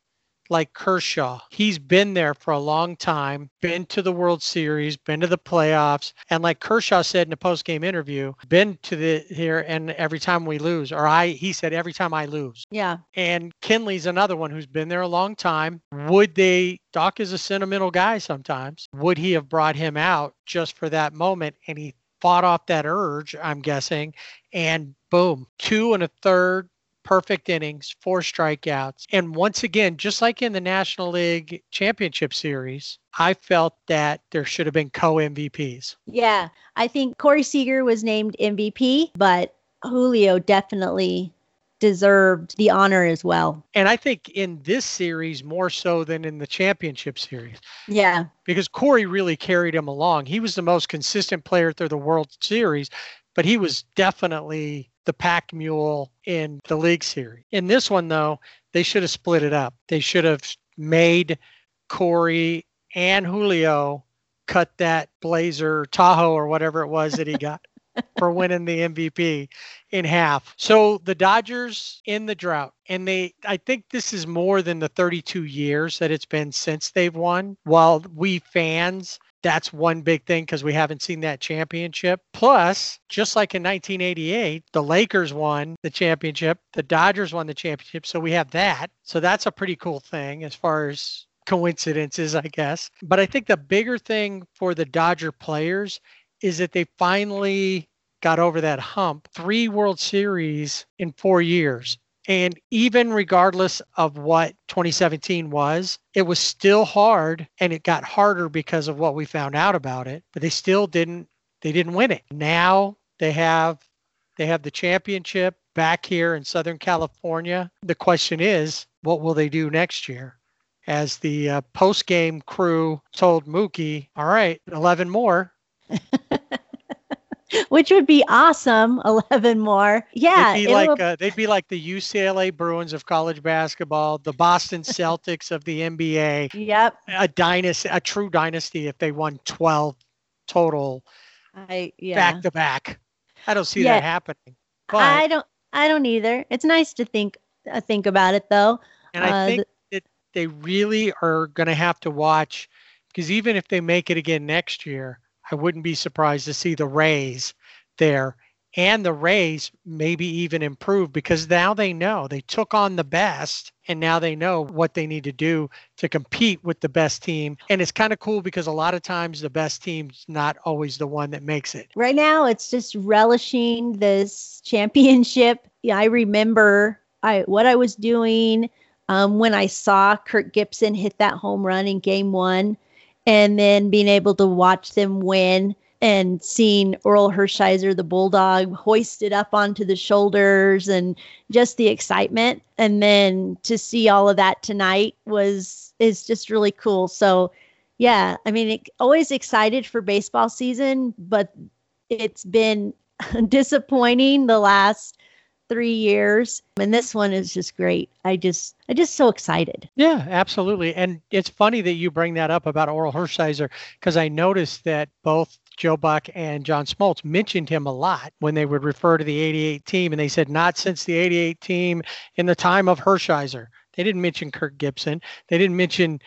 [SPEAKER 2] like Kershaw. He's been there for a long time, been to the World Series, been to the playoffs, and like Kershaw said in a post-game interview, been to the here and every time we lose, or I he said every time I lose.
[SPEAKER 3] Yeah.
[SPEAKER 2] And Kenley's another one who's been there a long time. Would they Doc is a sentimental guy sometimes. Would he have brought him out just for that moment? And he fought off that urge, I'm guessing, and boom, two and a third perfect innings, four strikeouts. And once again, just like in the National League Championship Series, I felt that there should have been co MVPs.
[SPEAKER 3] Yeah, I think Corey Seager was named MVP, but Julio definitely deserved the honor as well.
[SPEAKER 2] And I think in this series more so than in the championship series.
[SPEAKER 3] Yeah.
[SPEAKER 2] Because Corey really carried him along. He was the most consistent player through the World Series, but he was definitely the pack mule in the league series. In this one though, they should have split it up. They should have made Corey and Julio cut that Blazer Tahoe or whatever it was that he got *laughs* for winning the MVP in half. So the Dodgers in the drought, and they, I think this is more than the 32 years that it's been since they've won. While we fans, that's one big thing because we haven't seen that championship. Plus, just like in 1988, the Lakers won the championship, the Dodgers won the championship. So we have that. So that's a pretty cool thing as far as coincidences, I guess. But I think the bigger thing for the Dodger players is that they finally got over that hump. Three World Series in four years. And even regardless of what 2017 was, it was still hard and it got harder because of what we found out about it, but they still didn't they didn't win it. Now they have they have the championship back here in Southern California. The question is, what will they do next year? As the uh, post game crew told Mookie, all right, 11 more. *laughs* *laughs*
[SPEAKER 3] which would be awesome. *laughs* Eleven more, yeah.
[SPEAKER 2] They'd be like uh, they'd be like the UCLA Bruins of college basketball, the Boston Celtics of the NBA.
[SPEAKER 3] Yep,
[SPEAKER 2] a dynasty, a true dynasty if they won twelve total.
[SPEAKER 3] I yeah.
[SPEAKER 2] Back to back. I don't see yeah. that happening. But,
[SPEAKER 3] I don't. I don't either. It's nice to think uh, think about it though.
[SPEAKER 2] And I uh, think that they really are going to have to watch because even if they make it again next year, I wouldn't be surprised to see the Rays there and the Rays maybe even improve because now they know they took on the best and now they know what they need to do to compete with the best team. And it's kind of cool because a lot of times the best team's not always the one that makes it.
[SPEAKER 3] Right now, it's just relishing this championship. Yeah, I remember I what I was doing um, when I saw Kirk Gibson hit that home run in game one and then being able to watch them win and seeing Orel Hershiser, the bulldog, hoisted up onto the shoulders and just the excitement. And then to see all of that tonight was is just really cool. So yeah, I mean, it, always excited for baseball season, but it's been *laughs* disappointing the last three years. And this one is just great. I just, I just so excited.
[SPEAKER 2] Yeah, absolutely. And it's funny that you bring that up about Orel Hershiser because I noticed that both Joe Buck and John Smoltz mentioned him a lot when they would refer to the 88 team. And they said, not since the 88 team in the time of Hershiser. They didn't mention Kirk Gibson. They didn't mention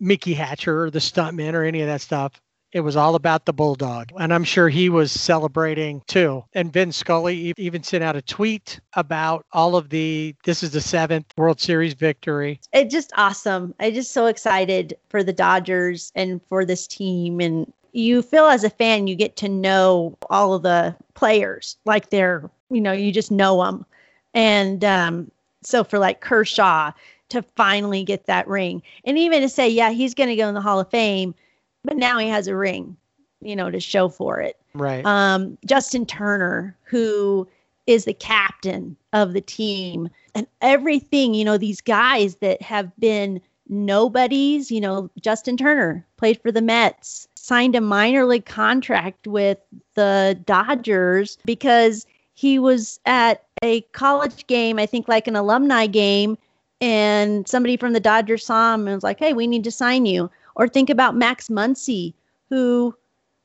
[SPEAKER 2] Mickey Hatcher or the stuntman or any of that stuff. It was all about the Bulldog. And I'm sure he was celebrating too. And Vin Scully even sent out a tweet about all of the, this is the seventh World Series victory.
[SPEAKER 3] It's just awesome. I'm just so excited for the Dodgers and for this team. And you feel as a fan, you get to know all of the players like they're, you know, you just know them. And um, so for like Kershaw to finally get that ring and even to say, yeah, he's going to go in the Hall of Fame but now he has a ring, you know, to show for it.
[SPEAKER 2] Right.
[SPEAKER 3] Um, Justin Turner, who is the captain of the team, and everything, you know, these guys that have been nobodies, you know, Justin Turner played for the Mets, signed a minor league contract with the Dodgers because he was at a college game, I think like an alumni game, and somebody from the Dodgers saw him and was like, hey, we need to sign you. Or think about Max Muncy, who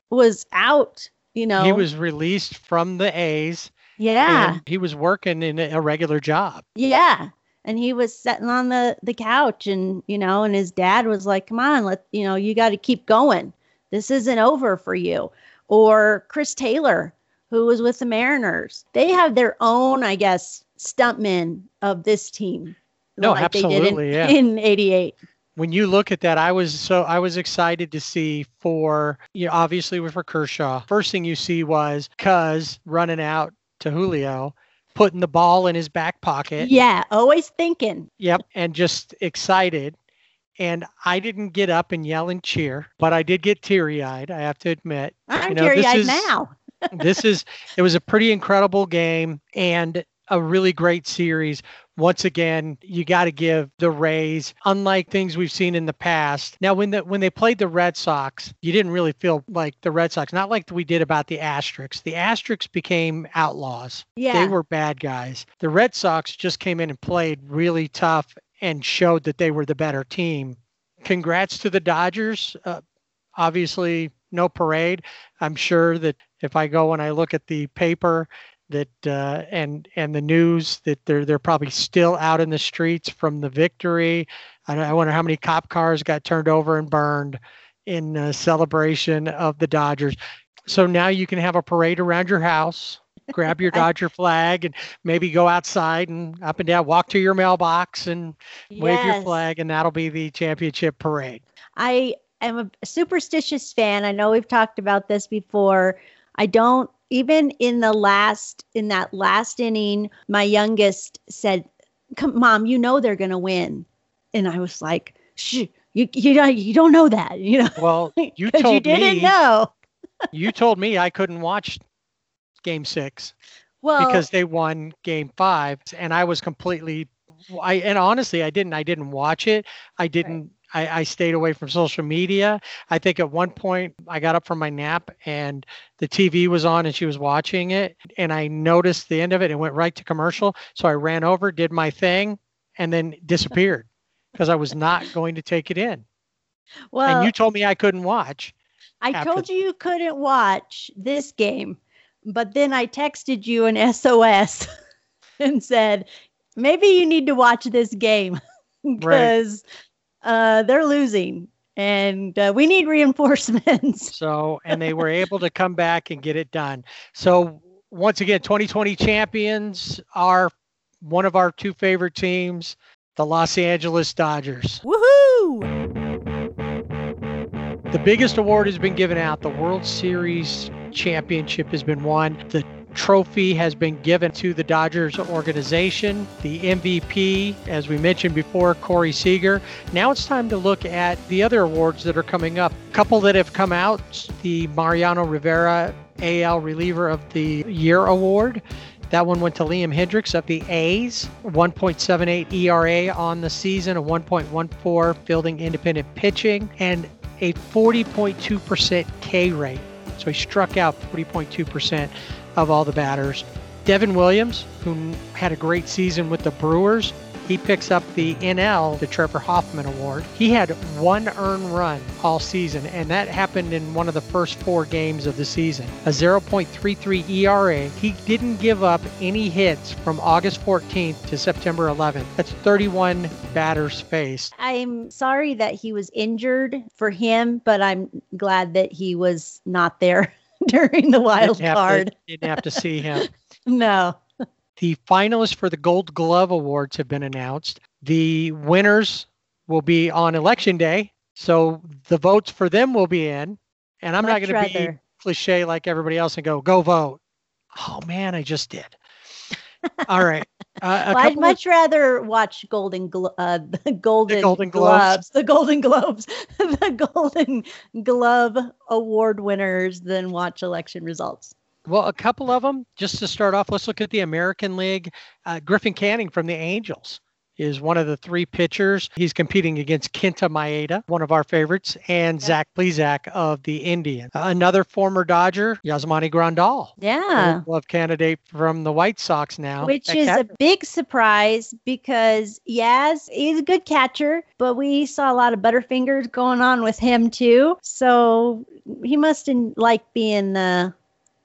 [SPEAKER 3] was out, you know.
[SPEAKER 2] He was released from the A's.
[SPEAKER 3] Yeah.
[SPEAKER 2] he was working in a regular job.
[SPEAKER 3] Yeah. And he was sitting on the, the couch and, you know, and his dad was like, come on, let, you know, you got to keep going. This isn't over for you. Or Chris Taylor, who was with the Mariners. They have their own, I guess, stuntmen of this team.
[SPEAKER 2] No, like absolutely.
[SPEAKER 3] in,
[SPEAKER 2] yeah. *laughs*
[SPEAKER 3] in 88.
[SPEAKER 2] When you look at that, I was so I was excited to see for you know, obviously with for Kershaw. First thing you see was Cuz running out to Julio, putting the ball in his back pocket.
[SPEAKER 3] Yeah, always thinking.
[SPEAKER 2] Yep, and just excited. And I didn't get up and yell and cheer, but I did get teary eyed. I have to admit.
[SPEAKER 3] I'm
[SPEAKER 2] You know, this
[SPEAKER 3] teary eyed now. *laughs*
[SPEAKER 2] this is it was a pretty incredible game and a really great series. Once again, you got to give the Rays, unlike things we've seen in the past. Now, when the when they played the Red Sox, you didn't really feel like the Red Sox, not like we did about the Asterix. The Asterix became outlaws.
[SPEAKER 3] Yeah.
[SPEAKER 2] They were bad guys. The Red Sox just came in and played really tough and showed that they were the better team. Congrats to the Dodgers. Uh, obviously, no parade. I'm sure that if I go and I look at the paper that uh, and and the news that they're they're probably still out in the streets from the victory. I, I wonder how many cop cars got turned over and burned in uh, celebration of the Dodgers. So now you can have a parade around your house. Grab your *laughs* Dodger flag and maybe go outside and up and down, walk to your mailbox and wave your flag, and that'll be the championship parade.
[SPEAKER 3] I am a superstitious fan. I know we've talked about this before. I don't even in the last in that last inning, my youngest said, "Come, mom, you know they're gonna win," and I was like, "Shh, you you don't you don't know that, *laughs* you know."
[SPEAKER 2] Well, *laughs* you told
[SPEAKER 3] you didn't
[SPEAKER 2] me
[SPEAKER 3] know. *laughs*
[SPEAKER 2] you told me I couldn't watch game six
[SPEAKER 3] Well,
[SPEAKER 2] because they won game five and I was completely I and honestly I didn't I didn't watch it. I didn't I, I stayed away from social media. I think at one point I got up from my nap and the TV was on and she was watching it and I noticed the end of it and went right to commercial. So I ran over, did my thing, and then disappeared *laughs* because I was not going to take it in.
[SPEAKER 3] well,
[SPEAKER 2] and you told me I couldn't watch.
[SPEAKER 3] I told you you couldn't watch this game, but then I texted you an SOS *laughs* and said, maybe you need to watch this game *laughs* because uh, they're losing and uh, we need reinforcements. *laughs*
[SPEAKER 2] So, and they were able to come back and get it done. So, once again, 2020 champions are one of our two favorite teams, the Los Angeles Dodgers.
[SPEAKER 1] Woohoo!
[SPEAKER 2] The biggest award has been given out. The World Series championship has been won. The trophy has been given to the Dodgers organization. The MVP, as we mentioned before, Corey Seager. Now it's time to look at the other awards that are coming up. A couple that have come out the Mariano Rivera AL Reliever of the Year Award. That one went to Liam Hendriks of the A's, 1.78 ERA on the season, a 1.14 fielding independent pitching, and a 40.2% K rate. So he struck out 40.2% of all the batters. Devin Williams, who had a great season with the Brewers, he picks up the NL, the Trevor Hoffman Award. He had one earned run all season, and that happened in one of the first four games of the season. A 0.33 ERA. He didn't give up any hits from August 14th to September 11th. That's 31 batters faced.
[SPEAKER 3] I'm sorry that he was injured for him, but I'm glad that he was not there *laughs* *laughs* during the wild
[SPEAKER 2] Didn't have to-
[SPEAKER 3] card. *laughs*
[SPEAKER 2] didn't have to see him. *laughs*
[SPEAKER 3] No.
[SPEAKER 2] The finalists for the Gold Glove Awards have been announced. The winners will be on election day, so the votes for them will be in. And I'm not going to be cliche like everybody else and go, go vote. Oh man, I just did. All right. Uh,
[SPEAKER 3] Well, I'd
[SPEAKER 2] couple of-
[SPEAKER 3] much rather watch Golden Glo- uh, the Golden,
[SPEAKER 2] Golden
[SPEAKER 3] Gloves,
[SPEAKER 2] Globes.
[SPEAKER 3] the Golden Globes, *laughs* the Golden Glove Award winners than watch election results.
[SPEAKER 2] well, a couple of them. Just to start off, let's look at the American League. Uh, Griffin Canning from the Angels is one of the three pitchers. He's competing against Kenta Maeda, one of our favorites, and Zach Plesac of the Indians. another former Dodger, Yasmani Grandal.
[SPEAKER 3] Yeah.
[SPEAKER 2] Love candidate from the White Sox now.
[SPEAKER 3] Which is
[SPEAKER 2] cat-
[SPEAKER 3] a big surprise because Yaz he's a good catcher, but we saw a lot of butterfingers going on with him too. So he must like being uh,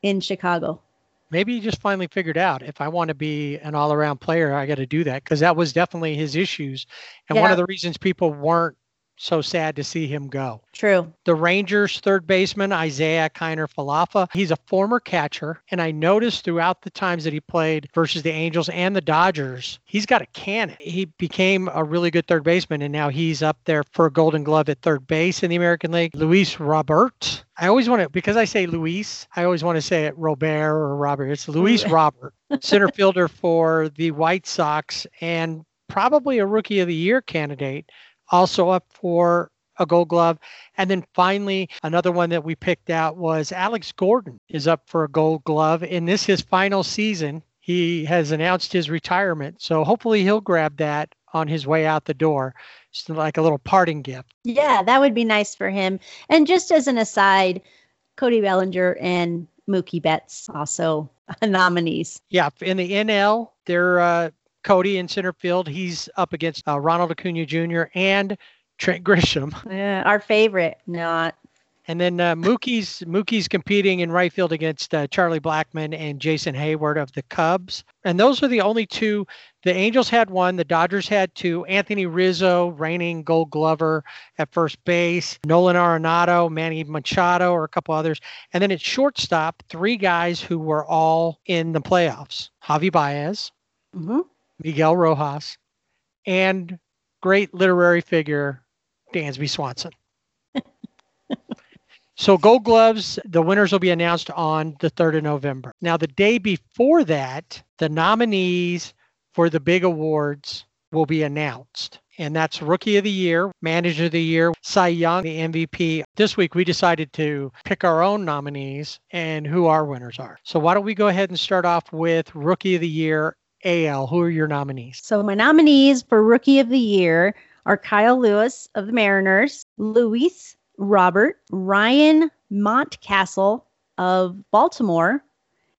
[SPEAKER 3] in Chicago.
[SPEAKER 2] Maybe he just finally figured out if I want to be an all around player, I got to do that because that was definitely his issues. And one of the reasons people weren't so sad to see him go.
[SPEAKER 3] True.
[SPEAKER 2] The Rangers third baseman, Isiah Kiner-Falefa, he's a former catcher. And I noticed throughout the times that he played versus the Angels and the Dodgers, he's got a cannon. He became a really good third baseman, and now he's up there for a Golden Glove at third base in the American League. Luis Robert. I always want to, because I say Luis, I always want to say it Robert or Robert. It's Luis *laughs* Robert, center fielder for the White Sox and probably a Rookie of the Year candidate also up for a gold glove. And then finally, another one that we picked out was Alex Gordon is up for a gold glove. In this, his final season, he has announced his retirement. So hopefully he'll grab that on his way out the door. Just like a little parting gift.
[SPEAKER 3] Yeah, that would be nice for him. And just as an aside, Cody Bellinger and Mookie Betts also *laughs* nominees.
[SPEAKER 2] Yeah, in the NL, they're uh, Cody in center field. He's up against uh, Ronald Acuna Jr. and Trent Grisham. *laughs*
[SPEAKER 3] Yeah, our favorite, not.
[SPEAKER 2] And then uh, Mookie's Mookie's competing in right field against uh, Charlie Blackmon and Jason Heyward of the Cubs. And those are the only two. The Angels had one, the Dodgers had two. Anthony Rizzo, reigning Gold Glover at first base. Nolan Arenado, Manny Machado, or a couple others. And then at shortstop, three guys who were all in the playoffs: Javi Baez,
[SPEAKER 3] hmm
[SPEAKER 2] Miguel Rojas, and great literary figure Dansby Swanson. *laughs* so Gold Gloves, the winners will be announced on the 3rd of November. Now, the day before that, the nominees for the big awards will be announced. And that's Rookie of the Year, Manager of the Year, Cy Young, the MVP. This week we decided to pick our own nominees and who our winners are. So why don't we go ahead and start off with Rookie of the Year AL. Who are your nominees?
[SPEAKER 3] So my nominees for Rookie of the Year are Kyle Lewis of the Mariners, Luis Robert, Ryan Mountcastle of Baltimore,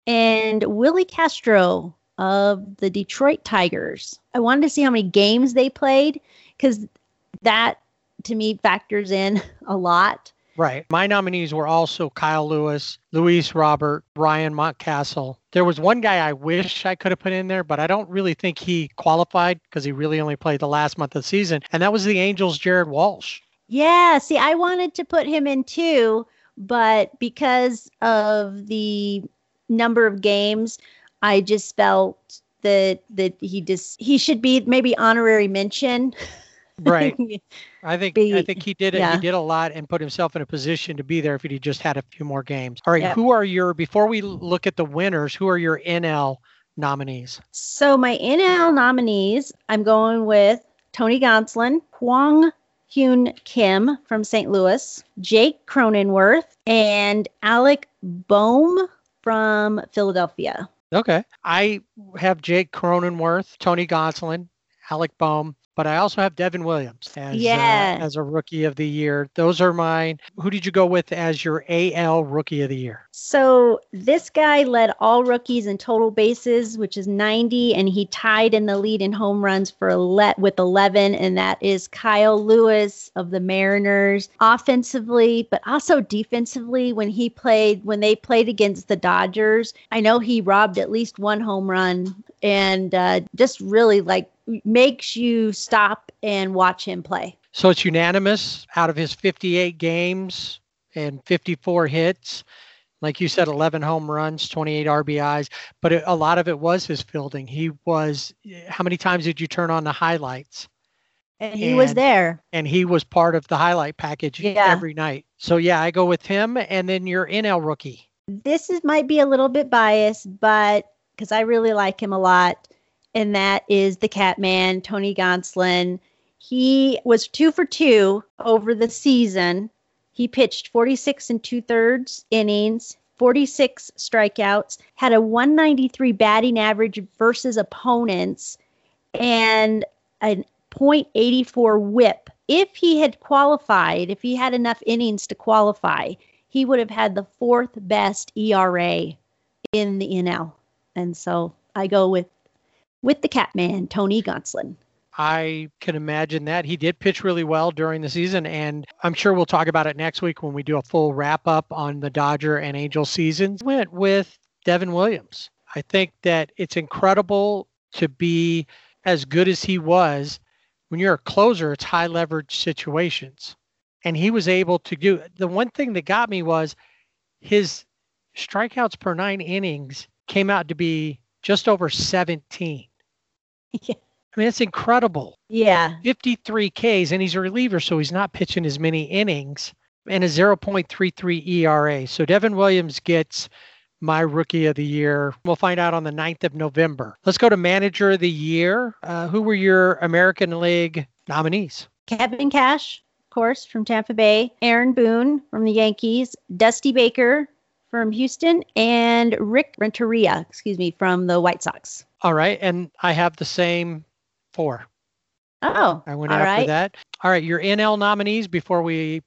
[SPEAKER 3] and Willi Castro of the Detroit Tigers. I wanted to see how many games they played because that to me factors in *laughs* a lot.
[SPEAKER 2] Right. My nominees were also Kyle Lewis, Luis Robert, Ryan Mountcastle. There was one guy I wish I could have put in there, but I don't really think he qualified because he really only played the last month of the season. And that was the Angels' Jared Walsh.
[SPEAKER 3] Yeah, see, I wanted to put him in too, but because of the number of games, I just felt that that he just he should be maybe honorary mention. *laughs*
[SPEAKER 2] Right. *laughs* I think
[SPEAKER 3] Be-
[SPEAKER 2] I think he did it.
[SPEAKER 3] yeah.
[SPEAKER 2] He did a lot and put himself in a position to be there if he just had a few more games. All right.
[SPEAKER 3] Yep.
[SPEAKER 2] Who are your before we look at the winners? Who are your NL nominees?
[SPEAKER 3] So my NL nominees, I'm going with Tony Gonsolin, Kwang Hyun Kim from St. Louis, Jake Cronenworth, and Alec Bohm from Philadelphia.
[SPEAKER 2] Okay. I have Jake Cronenworth, Tony Gonsolin, Alec Bohm, but I also have Devin Williams as,
[SPEAKER 3] Yeah.
[SPEAKER 2] uh, as a rookie of the year. Those are mine. Who did you go with as your AL rookie of the year?
[SPEAKER 3] So this guy led all rookies in total bases, which is 90, and he tied in the lead in home runs for ele- with 11, and that is Kyle Lewis of the Mariners. Offensively, but also defensively, when he played, when they played against the Dodgers, I know he robbed at least one home run, and uh, just really like makes you stop and watch him play.
[SPEAKER 2] So it's unanimous out of his 58 games and 54 hits. Like you said, 11 home runs, 28 RBIs, but it, a lot of it was his fielding. He was, how many times did you turn on the highlights?
[SPEAKER 3] And he was there.
[SPEAKER 2] And he was part of the highlight package
[SPEAKER 3] Yeah.
[SPEAKER 2] every night. So yeah, I go with him. And then your NL rookie.
[SPEAKER 3] this is might be a little bit biased, but because I really like him a lot, and that is the Catman, Tony Gonsolin. He was two for two over the season. He pitched 46 and two thirds innings, 46 strikeouts, had a 193 batting average versus opponents, and a .84 whip. If he had qualified, if he had enough innings to qualify, he would have had the fourth best ERA in the NL. And so I go with with the Catman, Tony Gonsolin.
[SPEAKER 2] I can imagine that. He did pitch really well during the season, and I'm sure we'll talk about it next week when we do a full wrap up on the Dodger and Angel seasons. Went with Devin Williams. I think that it's incredible to be as good as he was when you're a closer, it's high leverage situations. And he was able to do the one thing that got me was his strikeouts per nine innings came out to be just over 17. *laughs*
[SPEAKER 3] Yeah.
[SPEAKER 2] I mean, it's incredible.
[SPEAKER 3] Yeah.
[SPEAKER 2] 53 Ks, and he's a reliever, so he's not pitching as many innings, and a 0.33 ERA. So Devin Williams gets my rookie of the year. We'll find out on the 9th of November. Let's go to manager of the year. Uh, who were your American League nominees?
[SPEAKER 3] Kevin Cash, of course, from Tampa Bay, Aaron Boone from the Yankees, Dusty Baker from Houston, and Rick Renteria, excuse me, from the White Sox.
[SPEAKER 2] All right, and I have the same four.
[SPEAKER 3] Oh,
[SPEAKER 2] I went
[SPEAKER 3] all
[SPEAKER 2] after
[SPEAKER 3] right.
[SPEAKER 2] that. All right, your NL nominees before we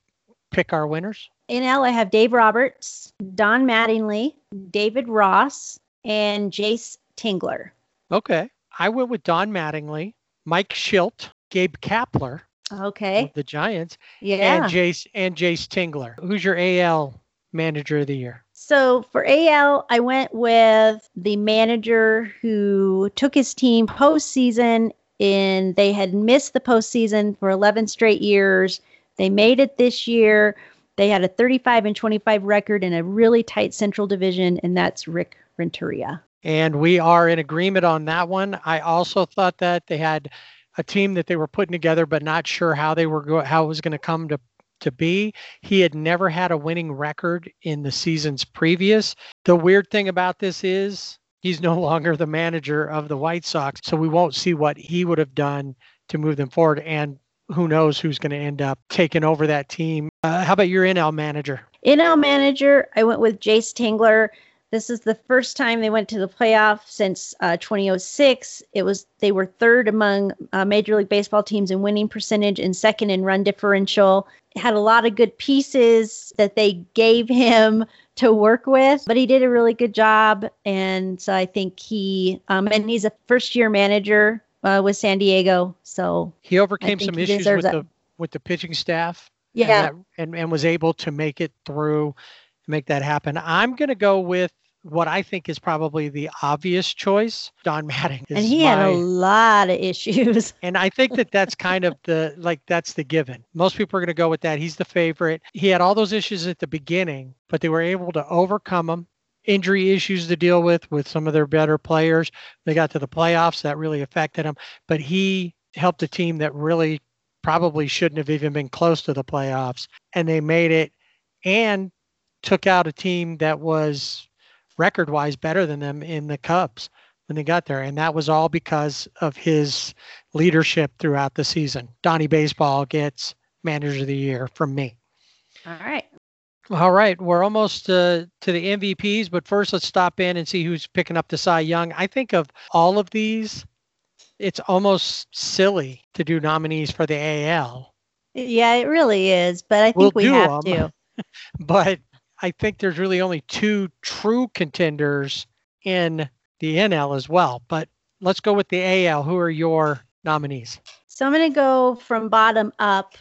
[SPEAKER 2] pick our winners.
[SPEAKER 3] NL, I have Dave Roberts, Don Mattingly, David Ross, and Jayce Tingler.
[SPEAKER 2] Okay. I went with Don Mattingly, Mike Shildt, Gabe Kapler
[SPEAKER 3] Okay.
[SPEAKER 2] the Giants,
[SPEAKER 3] Yeah.
[SPEAKER 2] and Jace and Jayce Tingler. Who's your AL manager of the year?
[SPEAKER 3] So for AL, I went with the manager who took his team postseason and they had missed the postseason for 11 straight years. They made it this year. They had a 35 and 25 record in a really tight central division, and that's Rick Renteria.
[SPEAKER 2] And we are in agreement on that one. I also thought that they had a team that they were putting together, but not sure how they were go- how it was going to come to to be. He had never had a winning record in the seasons previous. The weird thing about this is he's no longer the manager of the White Sox, so we won't see what he would have done to move them forward. And who knows who's going to end up taking over that team? Uh, how about your NL manager?
[SPEAKER 3] NL manager, I went with Jayce Tingler. This is the first time they went to the playoff since uh, 2006. It was they were third among uh, Major League Baseball teams in winning percentage and second in run differential. Had a lot of good pieces that they gave him to work with, but he did a really good job. And so I think he um, and he's a first year manager uh, with San Diego. So
[SPEAKER 2] He overcame some
[SPEAKER 3] he
[SPEAKER 2] issues with
[SPEAKER 3] it.
[SPEAKER 2] the with the pitching staff. and
[SPEAKER 3] yeah,
[SPEAKER 2] that- and, and was able to make it through make that happen i'm going to go with what i think is probably the obvious choice don matting
[SPEAKER 3] and he had a lot of issues. *laughs*
[SPEAKER 2] and i think that that's kind of the like that's the given. Most people are going to go with that. He's the favorite. He had all those issues at the beginning but they were able to overcome them injury issues to deal with with some of their better players. They got to the playoffs. That really affected him but he helped a team that really probably shouldn't have even been close to the playoffs. And they made it and took out a team that was record wise better than them in the Cubs when they got there. And that was all because of his leadership throughout the season. Donnie Baseball gets manager of the year from me.
[SPEAKER 3] All right.
[SPEAKER 2] All right, we're almost uh, to the MVPs, but first let's stop in and see who's picking up the Cy Young. I think of all of these, it's almost silly to do nominees for the AL,
[SPEAKER 3] Yeah, it really is, but I think
[SPEAKER 2] We'll
[SPEAKER 3] we
[SPEAKER 2] do
[SPEAKER 3] have
[SPEAKER 2] 'em.
[SPEAKER 3] to. *laughs*
[SPEAKER 2] but I think there's really only two true contenders in the NL as well. But let's go with the AL. Who are your nominees?
[SPEAKER 3] So I'm going to go from bottom up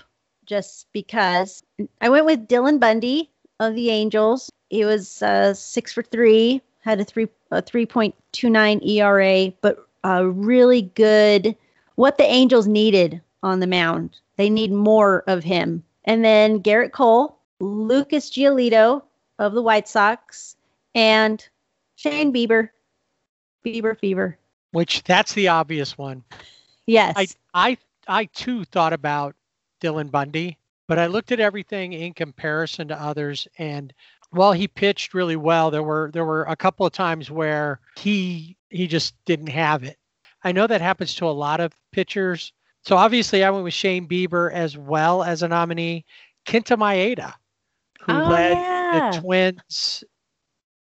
[SPEAKER 3] just because I went with Dylan Bundy of the Angels. He was uh, six for three, had a three a 3.29 ERA, but uh, really good. What the Angels needed on the mound, they need more of him. And then Gerrit Cole, Lucas Giolito of the White Sox, and Shane Bieber. Bieber fever.
[SPEAKER 2] Which that's the obvious one.
[SPEAKER 3] Yes.
[SPEAKER 2] I I I too thought about Dylan Bundy, but I looked at everything in comparison to others and while he pitched really well, there were there were a couple of times where he he just didn't have it. I know that happens to a lot of pitchers. So obviously I went with Shane Bieber as well as a nominee. Kenta Maeda, who
[SPEAKER 3] Oh,
[SPEAKER 2] led
[SPEAKER 3] yeah.
[SPEAKER 2] the Twins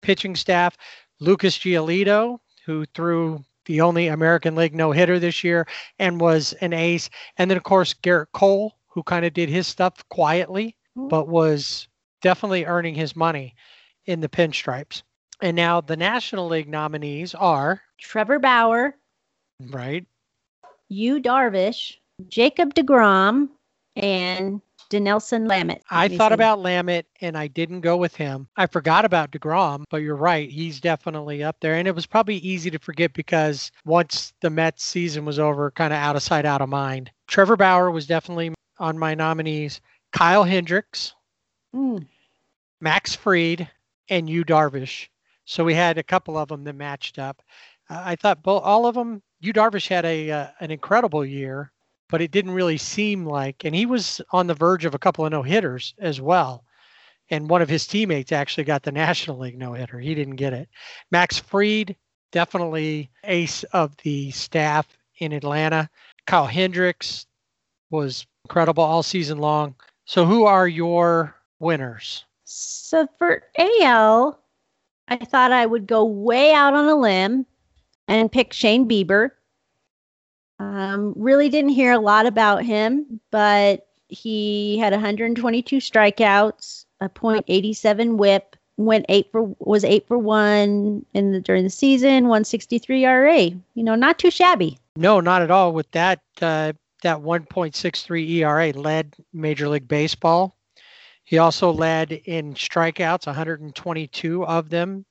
[SPEAKER 2] pitching staff, Lucas Giolito, who threw the only American League no hitter this year and was an ace. And then, of course, Gerrit Cole, who kind of did his stuff quietly, but was definitely earning his money in the pinstripes. And now the National League nominees are,
[SPEAKER 3] Trevor Bauer,
[SPEAKER 2] right?
[SPEAKER 3] Yu Darvish, Jacob DeGrom, and Dinelson Lamet.
[SPEAKER 2] I thought
[SPEAKER 3] see.
[SPEAKER 2] about Lamet and I didn't go with him. I forgot about DeGrom, but you're right. He's definitely up there. And it was probably easy to forget because once the Mets season was over, kind of out of sight, out of mind. Trevor Bauer was definitely on my nominees. Kyle Hendricks,
[SPEAKER 3] Mm.
[SPEAKER 2] Max Fried, and Yu Darvish. So we had a couple of them that matched up. Uh, I thought both all of them. Yu Darvish had a uh, an incredible year, but it didn't really seem like. And he was on the verge of a couple of no hitters as well. And one of his teammates actually got the National League no hitter. He didn't get it. Max Fried, definitely ace of the staff in Atlanta. Kyle Hendricks was incredible all season long. So who are your winners?
[SPEAKER 3] So for AL, I thought I would go way out on a limb and pick Shane Bieber. Um, really didn't hear a lot about him, but he had 122 strikeouts, a .87 WHIP, went eight for was eight for one in the during the season, 163 RA. You know, not too shabby.
[SPEAKER 2] No, not at all. With that uh, that 1.63 ERA led Major League Baseball. He also led in strikeouts, 122 of them.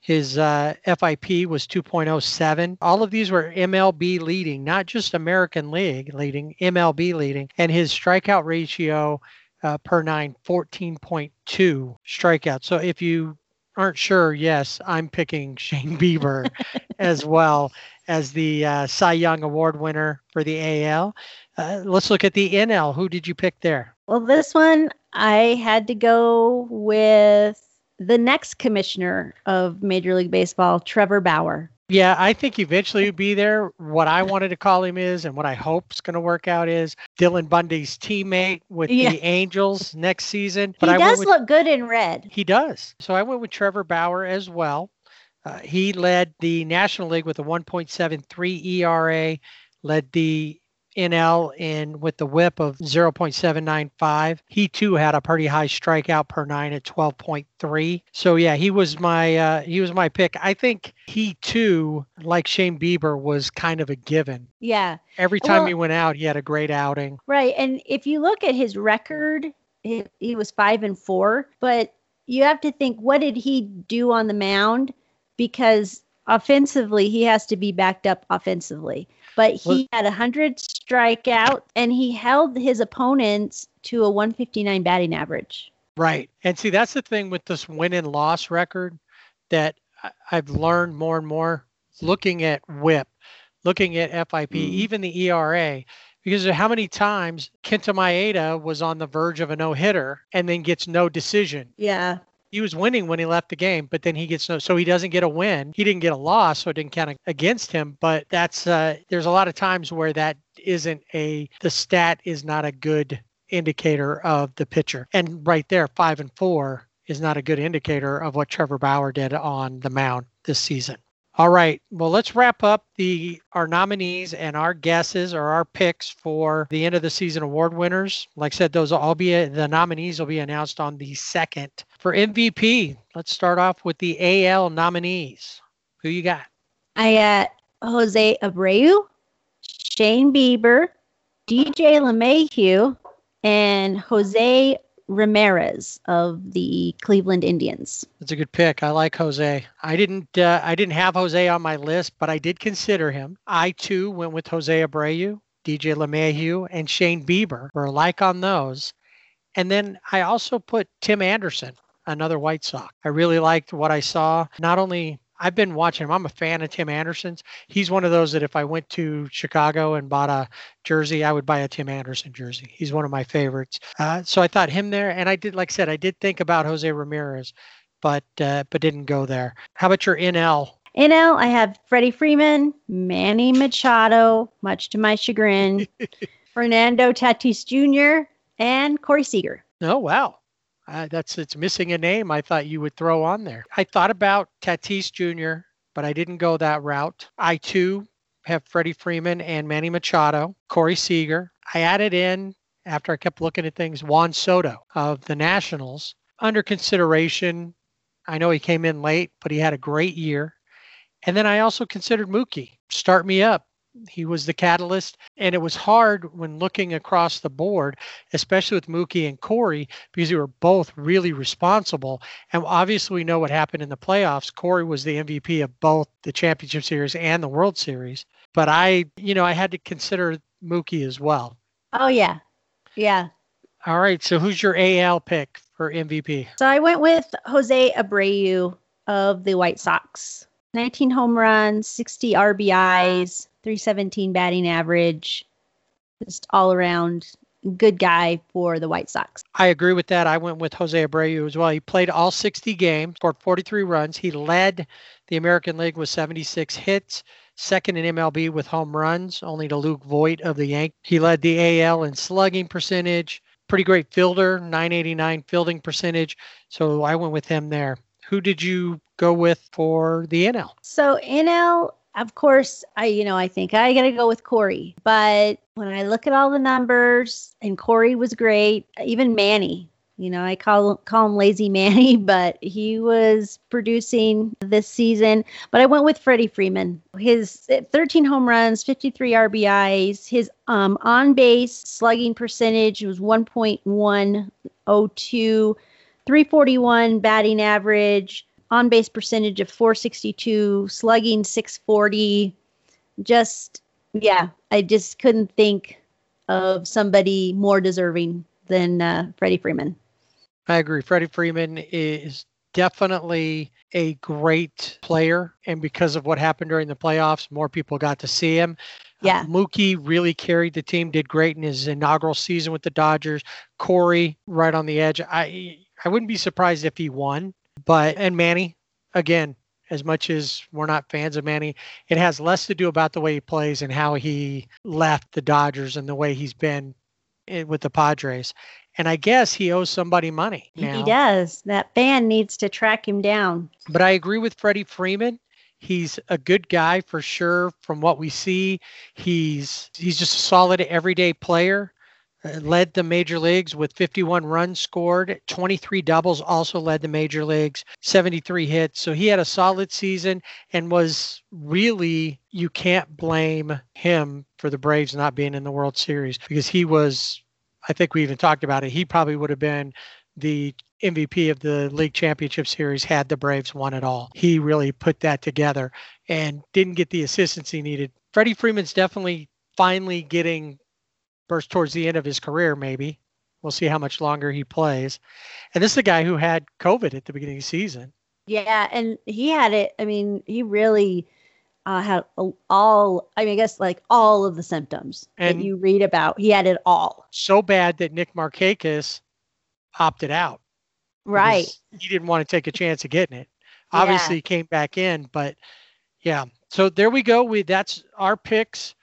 [SPEAKER 2] His uh, FIP was 2.07. All of these were MLB leading, not just American League leading, MLB leading. And his strikeout ratio uh, per nine, 14.2 strikeouts. So if you aren't sure, yes, I'm picking *laughs* Shane Bieber as well as the uh, Cy Young Award winner for the AL. Uh, let's look at the NL. Who did you pick there?
[SPEAKER 3] Well, this one I had to go with the next commissioner of Major League Baseball, Trevor Bauer.
[SPEAKER 2] Yeah, I think eventually he'll be there. What I wanted to call him is, and what I hope is going to work out is Dylan Bundy's teammate with
[SPEAKER 3] Yeah.
[SPEAKER 2] the Angels next season.
[SPEAKER 3] He
[SPEAKER 2] I
[SPEAKER 3] does
[SPEAKER 2] with,
[SPEAKER 3] look good in red.
[SPEAKER 2] He does. So I went with Trevor Bauer as well. Uh, he led the National League with a 1.73 ERA, led the NL and with the whip of 0.795. He too had a pretty high strikeout per nine at 12.3. So yeah, he was my uh, he was my pick. I think he too, like Shane Bieber, was kind of a given.
[SPEAKER 3] Yeah,
[SPEAKER 2] Every time
[SPEAKER 3] Well-
[SPEAKER 2] he went out, he had a great outing.
[SPEAKER 3] right. And if you look at his record, he, he was five and four. But you have to think, what did he do on the mound? Because offensively, he has to be backed up offensively. But he
[SPEAKER 2] Well-
[SPEAKER 3] had 100 strikeout and he held his opponents to a 159 batting average.
[SPEAKER 2] Right. And see, that's the thing with this win and loss record that I've learned more and more looking at whip, looking at FIP,
[SPEAKER 3] Mm.
[SPEAKER 2] even the ERA, because of how many times Kenta Maeda was on the verge of a no hitter and then gets no decision.
[SPEAKER 3] Yeah.
[SPEAKER 2] He was winning when he left the game, but then he gets no, so he doesn't get a win. He didn't get a loss, so it didn't count against him. But that's, uh, there's a lot of times where that isn't a, the stat is not a good indicator of the pitcher. And right there, five and four is not a good indicator of what Trevor Bauer did on the mound this season. All right. Well, let's wrap up the our nominees and our guesses or our picks for the end of the season award winners. Like I said, those will all be the nominees will be announced on the second. For MVP, let's start off with the AL nominees. Who you got?
[SPEAKER 3] I got Jose Abreu, Shane Bieber, DJ LeMahieu, and Jose Ramirez of the Cleveland Indians.
[SPEAKER 2] That's a good pick. I like Jose. I didn't uh, I didn't have Jose on my list, but I did consider him. I too went with Jose Abreu, DJ LeMahieu, and Shane Bieber. We're alike on those. And then I also put Tim Anderson, another White Sox. I really liked what I saw. Not only I've been watching him. I'm a fan of Tim Anderson's. He's one of those that if I went to Chicago and bought a jersey, I would buy a Tim Anderson jersey. He's one of my favorites. Uh, so I thought him there, and I did, like I said, I did think about Jose Ramirez, but uh, but didn't go there. How about your NL?
[SPEAKER 3] NL, I have Freddie Freeman, Manny Machado, much to my chagrin, *laughs* Fernando Tatis Jr., and Corey Seager.
[SPEAKER 2] Oh wow, uh, that's it's missing a name. I thought you would throw on there. I thought about Tatis Jr., but I didn't go that route. I too have Freddie Freeman and Manny Machado, Corey Seager. I added in after I kept looking at things Juan Soto of the Nationals under consideration. I know he came in late, but he had a great year. And then I also considered Mookie. Start me up. He was the catalyst. And it was hard when looking across the board, especially with Mookie and Corey, because they were both really responsible. And obviously, we know what happened in the playoffs. Corey was the MVP of both the championship series and the World Series. But I, you know, I had to consider Mookie as well.
[SPEAKER 3] Oh yeah, yeah.
[SPEAKER 2] All right. So who's your AL pick for MVP?
[SPEAKER 3] So I went with Jose Abreu of the White Sox. 19 home runs, 60 RBIs, 317 batting average. Just all around good guy for the White Sox.
[SPEAKER 2] I agree with that. I went with Jose Abreu as well. He played all 60 games, scored 43 runs. He led the American League with 76 hits, second in MLB with home runs, only to Luke Voit of the Yankees. He led the AL in slugging percentage. Pretty great fielder, 989 fielding percentage. So I went with him there. Who did you go with for the NL?
[SPEAKER 3] So NL, of course, I you know I think I got to go with Corey. But when I look at all the numbers, and Corey was great. Even Manny, you know, I call call him Lazy *laughs* Manny, but he was producing this season. But I went with Freddie Freeman. His 13 home runs, 53 RBIs. His um, on base slugging percentage was 1.102. 341 batting average, on base percentage of 462, slugging 640. Just, yeah, I just couldn't think of somebody more deserving than uh, Freddie Freeman.
[SPEAKER 2] I agree. Freddie Freeman is definitely a great player. And because of what happened during the playoffs, more people got to see him.
[SPEAKER 3] Yeah.
[SPEAKER 2] Uh, Mookie really carried the team, did great in his inaugural season with the Dodgers. Corey right on the edge. I I wouldn't be surprised if he won, but and Manny, again, as much as we're not fans of Manny, it has less to do about the way he plays and how he left the Dodgers and the way he's been with the Padres. And I guess he owes somebody money. Now.
[SPEAKER 3] He does. That fan needs to track him down.
[SPEAKER 2] But I agree with Freddie Freeman. He's a good guy for sure from what we see. He's he's just a solid everyday player. Uh, led the major leagues with 51 runs scored, 23 doubles, also led the major leagues, 73 hits. So he had a solid season and was really, you can't blame him for the Braves not being in the World Series because he was, I think we even talked about it, he probably would have been the MVP of the league championship series had the Braves won it all. He really put that together and didn't get the assistance he needed. Freddie Freeman's definitely finally getting burst towards the end of his career, maybe. We'll see how much longer he plays. And this is the guy who had COVID at the beginning of the season.
[SPEAKER 3] Yeah, and he had it. I mean, he really uh, had all. I mean, I guess like all of the symptoms and that you read about. He had it all.
[SPEAKER 2] So bad that Nick Markakis opted out.
[SPEAKER 3] Right.
[SPEAKER 2] He didn't want to take a chance of getting it. Obviously, yeah. came back in, but yeah. So there we go. We that's our picks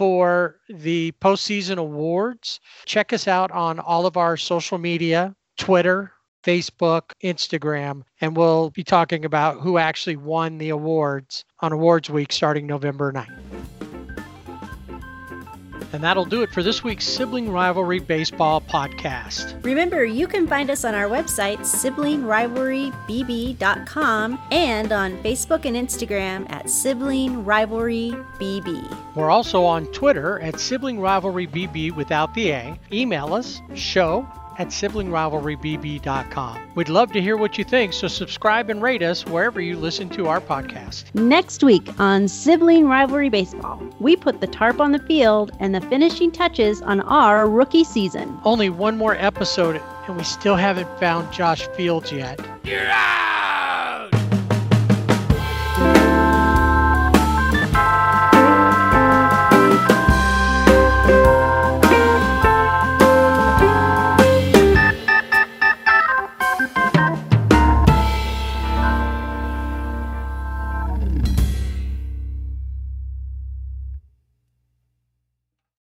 [SPEAKER 2] for the postseason awards. Check us out on all of our social media Twitter, Facebook, Instagram, and we'll be talking about who actually won the awards on Awards Week starting November 9th. And that'll do it for this week's Sibling Rivalry Baseball podcast.
[SPEAKER 1] Remember, you can find us on our website, siblingrivalrybb.com, and on Facebook and Instagram at Sibling Rivalry BB.
[SPEAKER 2] We're also on Twitter at Sibling Rivalry BB without the A. Email us, show at siblingrivalrybb.com. We'd love to hear what you think, so subscribe and rate us wherever you listen to our podcast.
[SPEAKER 3] Next week on Sibling Rivalry Baseball, we put the tarp on the field and the finishing touches on our rookie season.
[SPEAKER 2] Only one more episode, and we still haven't found Josh Fields yet. Yeah!